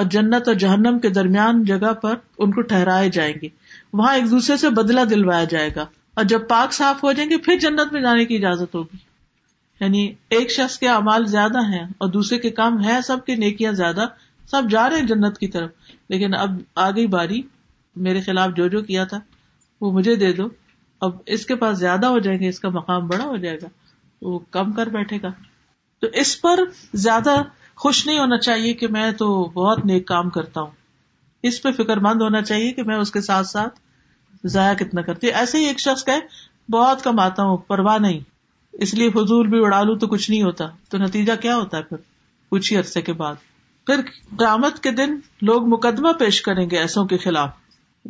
[SPEAKER 2] اور جنت اور جہنم کے درمیان جگہ پر ان کو ٹھہرائے جائیں گے وہاں ایک دوسرے سے بدلا دلوایا جائے گا اور جب پاک صاف ہو جائیں گے پھر جنت میں جانے کی اجازت ہوگی یعنی ایک شخص کے امال زیادہ ہیں اور دوسرے کے کے کام ہیں ہیں سب سب نیکیاں زیادہ جا رہے جنت کی طرف لیکن اب آ گئی باری میرے خلاف جو جو کیا تھا وہ مجھے دے دو اب اس کے پاس زیادہ ہو جائیں گے اس کا مقام بڑا ہو جائے گا وہ کم کر بیٹھے گا تو اس پر زیادہ خوش نہیں ہونا چاہیے کہ میں تو بہت نیک کام کرتا ہوں اس پہ فکر مند ہونا چاہیے کہ میں اس کے ساتھ ساتھ ضائع کتنا کرتی ایسے ہی ایک شخص ہے بہت کم آتا ہوں پرواہ نہیں اس لیے فضول بھی اڑا لوں تو کچھ نہیں ہوتا تو نتیجہ کیا ہوتا ہے پھر کچھ ہی عرصے کے بعد پھر قیامت کے دن لوگ مقدمہ پیش کریں گے ایسوں کے خلاف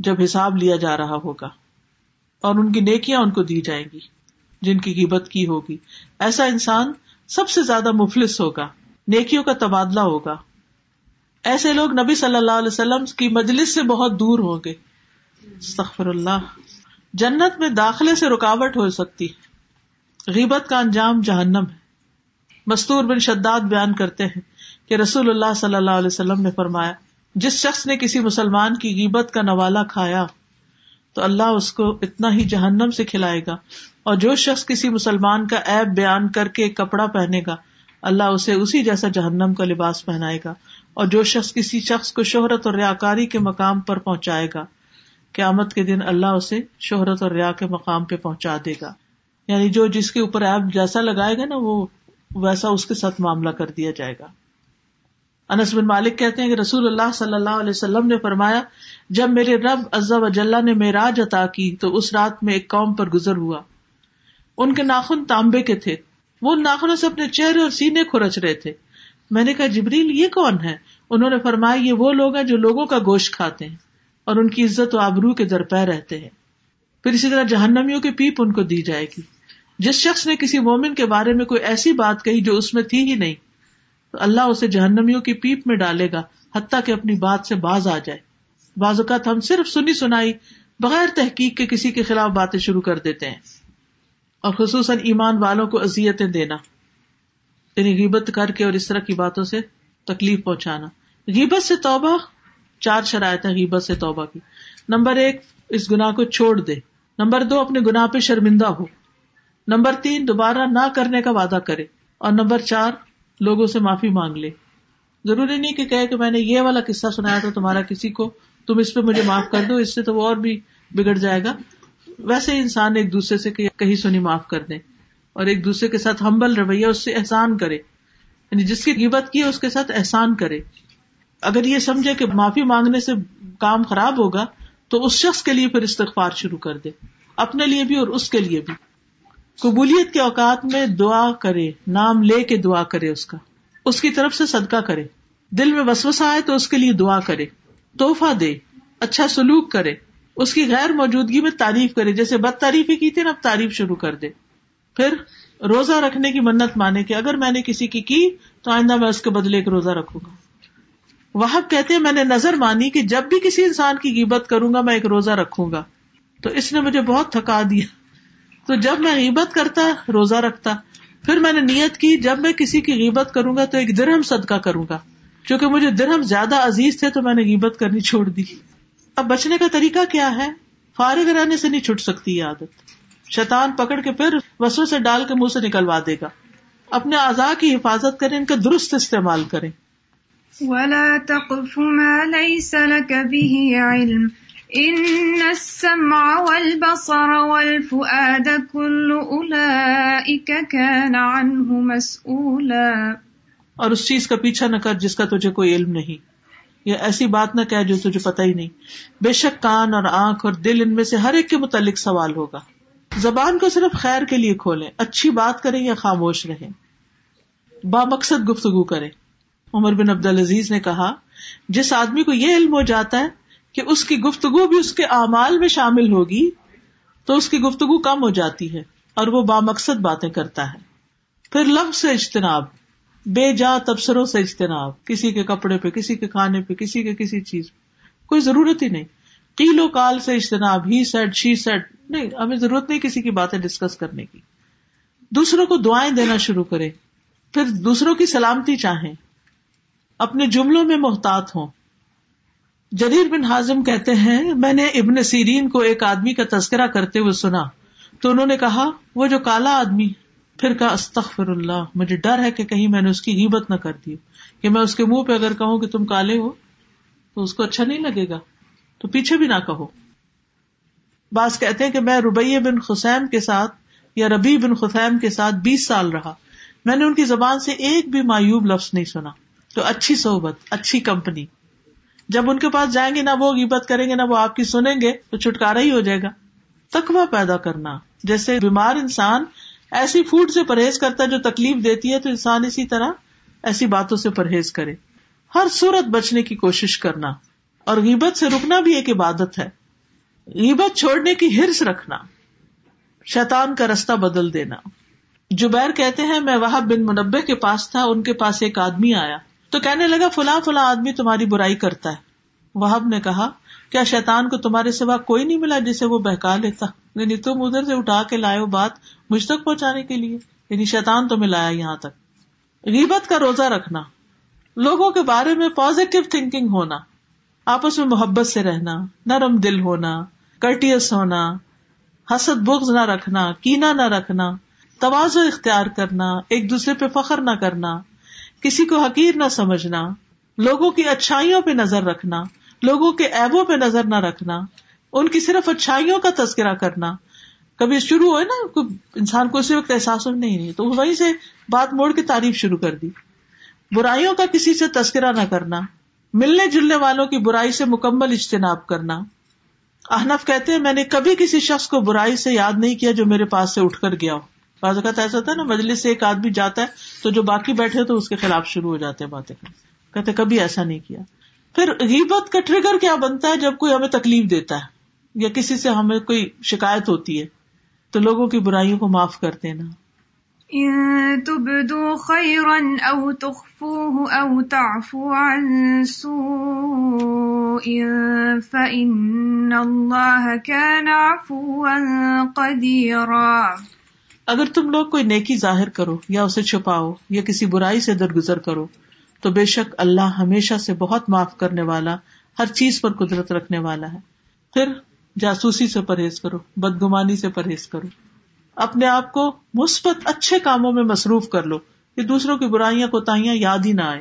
[SPEAKER 2] جب حساب لیا جا رہا ہوگا اور ان کی نیکیاں ان کو دی جائیں گی جن کی قیمت کی ہوگی ایسا انسان سب سے زیادہ مفلس ہوگا نیکیوں کا تبادلہ ہوگا ایسے لوگ نبی صلی اللہ علیہ وسلم کی مجلس سے بہت دور ہوں گے اللہ جنت میں داخلے سے رکاوٹ ہو سکتی غیبت کا انجام جہنم ہے مستور بن شداد بیان کرتے ہیں کہ رسول اللہ صلی اللہ علیہ وسلم نے فرمایا جس شخص نے کسی مسلمان کی غیبت کا نوالا کھایا تو اللہ اس کو اتنا ہی جہنم سے کھلائے گا اور جو شخص کسی مسلمان کا ایپ بیان کر کے ایک کپڑا پہنے گا اللہ اسے اسی جیسا جہنم کا لباس پہنائے گا اور جو شخص کسی شخص کو شہرت اور ریاکاری کے مقام پر پہنچائے گا قیامت کے دن اللہ اسے شہرت اور ریا کے مقام پہ پہنچا دے گا یعنی جو جس کے اوپر ایپ جیسا لگائے گا نا وہ ویسا اس کے ساتھ معاملہ کر دیا جائے گا انس بن مالک کہتے ہیں کہ رسول اللہ صلی اللہ علیہ وسلم نے فرمایا جب میرے رب عزا وجاللہ نے میرے عطا کی تو اس رات میں ایک قوم پر گزر ہوا ان کے ناخن تانبے کے تھے وہ ناخنوں سے اپنے چہرے اور سینے کورچ رہے تھے میں نے کہا جبریل یہ کون ہے انہوں نے فرمایا یہ وہ لوگ ہیں جو لوگوں کا گوشت کھاتے ہیں اور ان کی عزت و آبرو کے درپے رہتے ہیں پھر اسی طرح جہنمیوں کی پیپ ان کو دی جائے گی جس شخص نے کسی مومن کے بارے میں کوئی ایسی بات کہی جو اس میں تھی ہی نہیں تو اللہ اسے جہنمیوں کی پیپ میں ڈالے گا حتیٰ کہ اپنی بات سے باز آ جائے بعض اوقات ہم صرف سنی سنائی بغیر تحقیق کے کسی کے خلاف باتیں شروع کر دیتے ہیں اور خصوصاً ایمان والوں کو اذیتیں دینا یعنی غیبت کر کے اور اس طرح کی باتوں سے تکلیف پہنچانا غیبت سے توبہ چار شرائط ہیں غیبت سے توبہ کی نمبر ایک اس گناہ کو چھوڑ دے نمبر دو اپنے گناہ پہ شرمندہ ہو نمبر تین دوبارہ نہ کرنے کا وعدہ کرے اور نمبر چار لوگوں سے معافی مانگ لے ضروری نہیں کہ کہے کہ میں نے یہ والا قصہ سنایا تھا تمہارا کسی کو تم اس پہ مجھے معاف کر دو اس سے تو وہ اور بھی بگڑ جائے گا ویسے انسان ایک دوسرے سے کہیں سنی معاف کر دے اور ایک دوسرے کے ساتھ ہمبل رویہ اس سے احسان کرے یعنی جس کی قیمت کی اس کے ساتھ احسان کرے اگر یہ سمجھے کہ معافی مانگنے سے کام خراب ہوگا تو اس شخص کے لیے پھر استغفار شروع کر دے اپنے لیے بھی اور اس کے لیے بھی قبولیت کے اوقات میں دعا کرے نام لے کے دعا کرے اس کا اس کی طرف سے صدقہ کرے دل میں وسوسا آئے تو اس کے لیے دعا کرے توحفہ دے اچھا سلوک کرے اس کی غیر موجودگی میں تعریف کرے جیسے بد تعریفی کی تھی نا اب تعریف شروع کر دے پھر روزہ رکھنے کی منت مانے کہ اگر میں نے کسی کی کی تو آئندہ میں اس کے بدلے ایک روزہ رکھوں گا کہتے میں نے نظر مانی کہ جب بھی کسی انسان کی غیبت کروں گا میں ایک روزہ رکھوں گا تو اس نے مجھے بہت تھکا دیا تو جب میں عبت کرتا روزہ رکھتا پھر میں نے نیت کی جب میں کسی کی غیبت کروں گا تو ایک درہم صدقہ کروں گا چونکہ مجھے درہم زیادہ عزیز تھے تو میں نے غیبت کرنی چھوڑ دی اب بچنے کا طریقہ کیا ہے فارغ رہنے سے نہیں چھٹ سکتی یہ عادت شیطان پکڑ کے پھر وسو سے ڈال کے منہ سے نکلوا دے گا اپنے اعضاء کی حفاظت کریں ان کا درست استعمال کریں ولا تقف ما ليس لك به علم السمع والبصر والفؤاد كل كان عنه مسؤولا اور اس چیز کا پیچھا نہ کر جس کا تجھے کوئی علم نہیں یا ایسی بات نہ کہہ جو تجھے پتہ ہی نہیں بے شک کان اور آنکھ اور دل ان میں سے ہر ایک کے متعلق سوال ہوگا زبان کو صرف خیر کے لیے کھولیں اچھی بات کریں یا خاموش رہیں با مقصد گفتگو کریں عمر بن عبد العزیز نے کہا جس آدمی کو یہ علم ہو جاتا ہے کہ اس کی گفتگو بھی اس اس کے اعمال میں شامل ہوگی تو کی گفتگو کم ہو جاتی ہے اور وہ بامقصد باتیں کرتا ہے پھر لفظ سے اجتناب بے جا تبصروں سے اجتناب کسی کے کپڑے پہ کسی کے کھانے پہ کسی کے کسی چیز پہ کوئی ضرورت ہی نہیں کیل و کال سے اجتناب ہی سیٹ شی سیٹ نہیں ہمیں ضرورت نہیں کسی کی باتیں ڈسکس کرنے کی دوسروں کو دعائیں دینا شروع کرے پھر دوسروں کی سلامتی چاہیں اپنے جملوں میں محتاط ہوں جریر بن ہاضم کہتے ہیں میں نے ابن سیرین کو ایک آدمی کا تذکرہ کرتے ہوئے سنا تو انہوں نے کہا وہ جو کالا آدمی پھر کہا استغفر اللہ مجھے ڈر ہے کہ کہیں میں نے اس کی غیبت نہ کر دی کہ میں اس کے منہ پہ اگر کہوں کہ تم کالے ہو تو اس کو اچھا نہیں لگے گا تو پیچھے بھی نہ کہو بعض کہتے ہیں کہ میں ربیہ بن خسین کے ساتھ یا ربی بن خسین کے ساتھ بیس سال رہا میں نے ان کی زبان سے ایک بھی معیوب لفظ نہیں سنا تو اچھی صحبت اچھی کمپنی جب ان کے پاس جائیں گے نہ وہ غیبت کریں گے نہ وہ آپ کی سنیں گے تو چھٹکارا ہی ہو جائے گا تخوا پیدا کرنا جیسے بیمار انسان ایسی فوڈ سے پرہیز کرتا ہے جو تکلیف دیتی ہے تو انسان اسی طرح ایسی باتوں سے پرہیز کرے ہر صورت بچنے کی کوشش کرنا اور غیبت سے رکنا بھی ایک عبادت ہے عبت چھوڑنے کی ہرس رکھنا شیتان کا رستہ بدل دینا جبیر کہتے ہیں میں وہاں بن منبے کے پاس تھا ان کے پاس ایک آدمی آیا تو کہنے لگا فلاں فلاں آدمی تمہاری برائی کرتا ہے وہب نے کہا کیا شیتان کو تمہارے سوا کوئی نہیں ملا جسے وہ بہکا لیتا یعنی تم ادھر سے اٹھا کے لائے بات مجھ تک پہنچانے کے لیے یعنی شیتان تمہیں لایا یہاں تک غیبت کا روزہ رکھنا لوگوں کے بارے میں پازیٹو تھنکنگ ہونا آپس میں محبت سے رہنا نرم دل ہونا کرٹیس ہونا حسد بغض نہ رکھنا کینا نہ رکھنا توازو اختیار کرنا ایک دوسرے پہ فخر نہ کرنا کسی کو حقیر نہ سمجھنا لوگوں کی اچھائیوں پہ نظر رکھنا لوگوں کے ایبوں پہ نظر نہ رکھنا ان کی صرف اچھائیوں کا تذکرہ کرنا کبھی شروع ہوئے نا انسان کو اسی وقت احساس ہو نہیں تو وہیں سے بات موڑ کے تعریف شروع کر دی برائیوں کا کسی سے تذکرہ نہ کرنا ملنے جلنے والوں کی برائی سے مکمل اجتناب کرنا احنف کہتے ہیں میں نے کبھی کسی شخص کو برائی سے یاد نہیں کیا جو میرے پاس سے اٹھ کر گیا ہو بعض اوقات ایسا ہوتا ہے نا مجلس سے ایک آدمی جاتا ہے تو جو باقی بیٹھے تو اس کے خلاف شروع ہو جاتے ہیں باتیں کہتے کبھی ایسا نہیں کیا پھر غیبت کا ٹریگر کیا بنتا ہے جب کوئی ہمیں تکلیف دیتا ہے یا کسی سے ہمیں کوئی شکایت ہوتی ہے تو لوگوں کی برائیوں کو معاف کر دینا قدیر او اگر تم لوگ کوئی نیکی ظاہر کرو یا اسے چھپاؤ یا کسی برائی سے درگزر کرو تو بے شک اللہ ہمیشہ سے بہت معاف کرنے والا ہر چیز پر قدرت رکھنے والا ہے پھر جاسوسی سے پرہیز کرو بدگمانی سے پرہیز کرو اپنے آپ کو مثبت اچھے کاموں میں مصروف کر لو کہ دوسروں کی برائیاں کوتاہیاں یاد ہی نہ آئے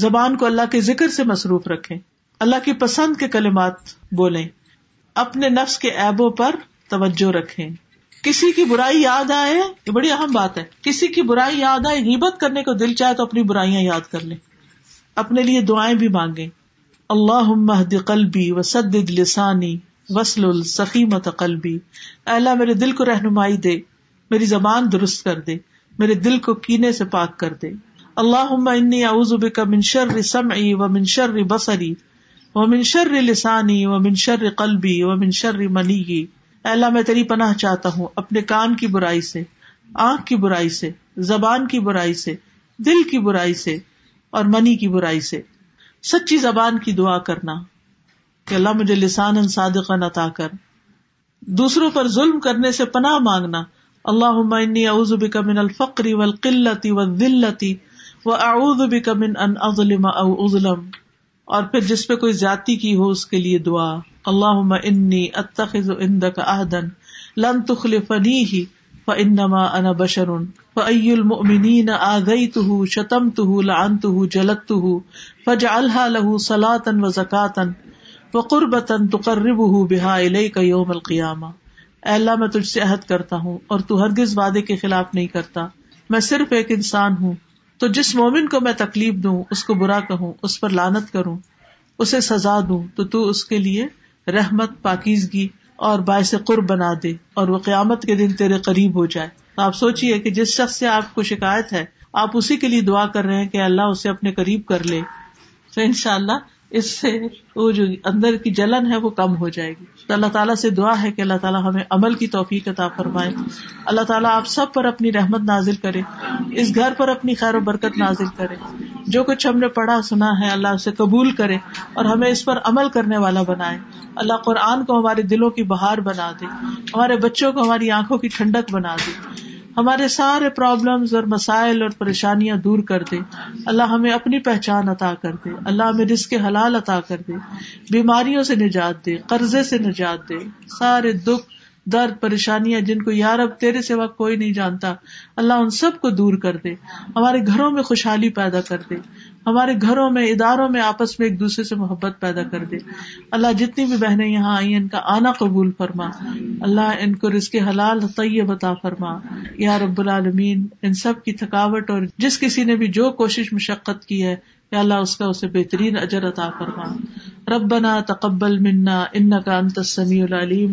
[SPEAKER 2] زبان کو اللہ کے ذکر سے مصروف رکھے اللہ کی پسند کے کلمات بولیں اپنے نفس کے ایبوں پر توجہ رکھیں کسی کی برائی یاد آئے یہ بڑی اہم بات ہے کسی کی برائی یاد آئے غیبت کرنے کو دل چاہے تو اپنی برائیاں یاد کر لیں اپنے لیے دعائیں بھی مانگے اللہ مہد و سد لسانی وسل السکیمت قلبی اللہ میرے دل کو رہنمائی دے میری زبان درست کر دے میرے دل کو کینے سے پاک کر دے اللہ کا منشر من شر بسری منشر لسانی و شر قلبی و شر منی اللہ میں تیری پناہ چاہتا ہوں اپنے کان کی برائی سے آنکھ کی برائی سے زبان کی برائی سے دل کی برائی سے اور منی کی برائی سے سچی زبان کی دعا کرنا کہ اللہ مجھے لسان کر دوسروں پر ظلم کرنے سے پناہ مانگنا اللہ اعوذ بے کمن الفقری و قلتی و دلتی و او اظلم اور پھر جس پہ کوئی زیادتی کی ہو اس کے لیے دعا اللہ انی اتخذ عندك عہدا لن تخلفنیہ فانما انا بشر فای المؤمنین آذیتہ شتمتہ لعنتہ جلدتہ فاجعلها له صلاة و زکاة وقربة تقربه بها الیک یوم القیامہ اے اللہ میں تجھ سے عہد کرتا ہوں اور تو ہرگز وعدے کے خلاف نہیں کرتا میں صرف ایک انسان ہوں تو جس مومن کو میں تکلیف دوں اس کو برا کہوں اس پر لانت کروں اسے سزا دوں تو تو اس کے لیے رحمت پاکیزگی اور باعث قرب بنا دے اور وہ قیامت کے دن تیرے قریب ہو جائے تو آپ سوچیے کہ جس شخص سے آپ کو شکایت ہے آپ اسی کے لیے دعا کر رہے ہیں کہ اللہ اسے اپنے قریب کر لے تو ان شاء اللہ اس سے وہ جو اندر کی جلن ہے وہ کم ہو جائے گی تو اللہ تعالیٰ سے دعا ہے کہ اللہ تعالیٰ ہمیں عمل کی توفیق عطا فرمائے اللہ تعالیٰ آپ سب پر اپنی رحمت نازل کرے اس گھر پر اپنی خیر و برکت نازل کرے جو کچھ ہم نے پڑھا سنا ہے اللہ اسے قبول کرے اور ہمیں اس پر عمل کرنے والا بنائے اللہ قرآن کو ہمارے دلوں کی بہار بنا دے ہمارے بچوں کو ہماری آنکھوں کی ٹھنڈک بنا دے ہمارے سارے پرابلم اور مسائل اور پریشانیاں دور کر دے اللہ ہمیں اپنی پہچان عطا کر دے اللہ ہمیں رزق حلال عطا کر دے بیماریوں سے نجات دے قرضے سے نجات دے سارے دکھ درد پریشانیاں جن کو یار اب تیرے سوا کوئی نہیں جانتا اللہ ان سب کو دور کر دے ہمارے گھروں میں خوشحالی پیدا کر دے ہمارے گھروں میں اداروں میں آپس میں ایک دوسرے سے محبت پیدا کر دے اللہ جتنی بھی بہنیں یہاں آئی ان کا آنا قبول فرما اللہ ان کو رس کے حلال عطا فرما یا رب العالمین ان سب کی تھکاوٹ اور جس کسی نے بھی جو کوشش مشقت کی ہے یا اللہ اس کا اسے بہترین اجر عطا فرما ربنا تقبل منا ان کا انت السمیع العلیم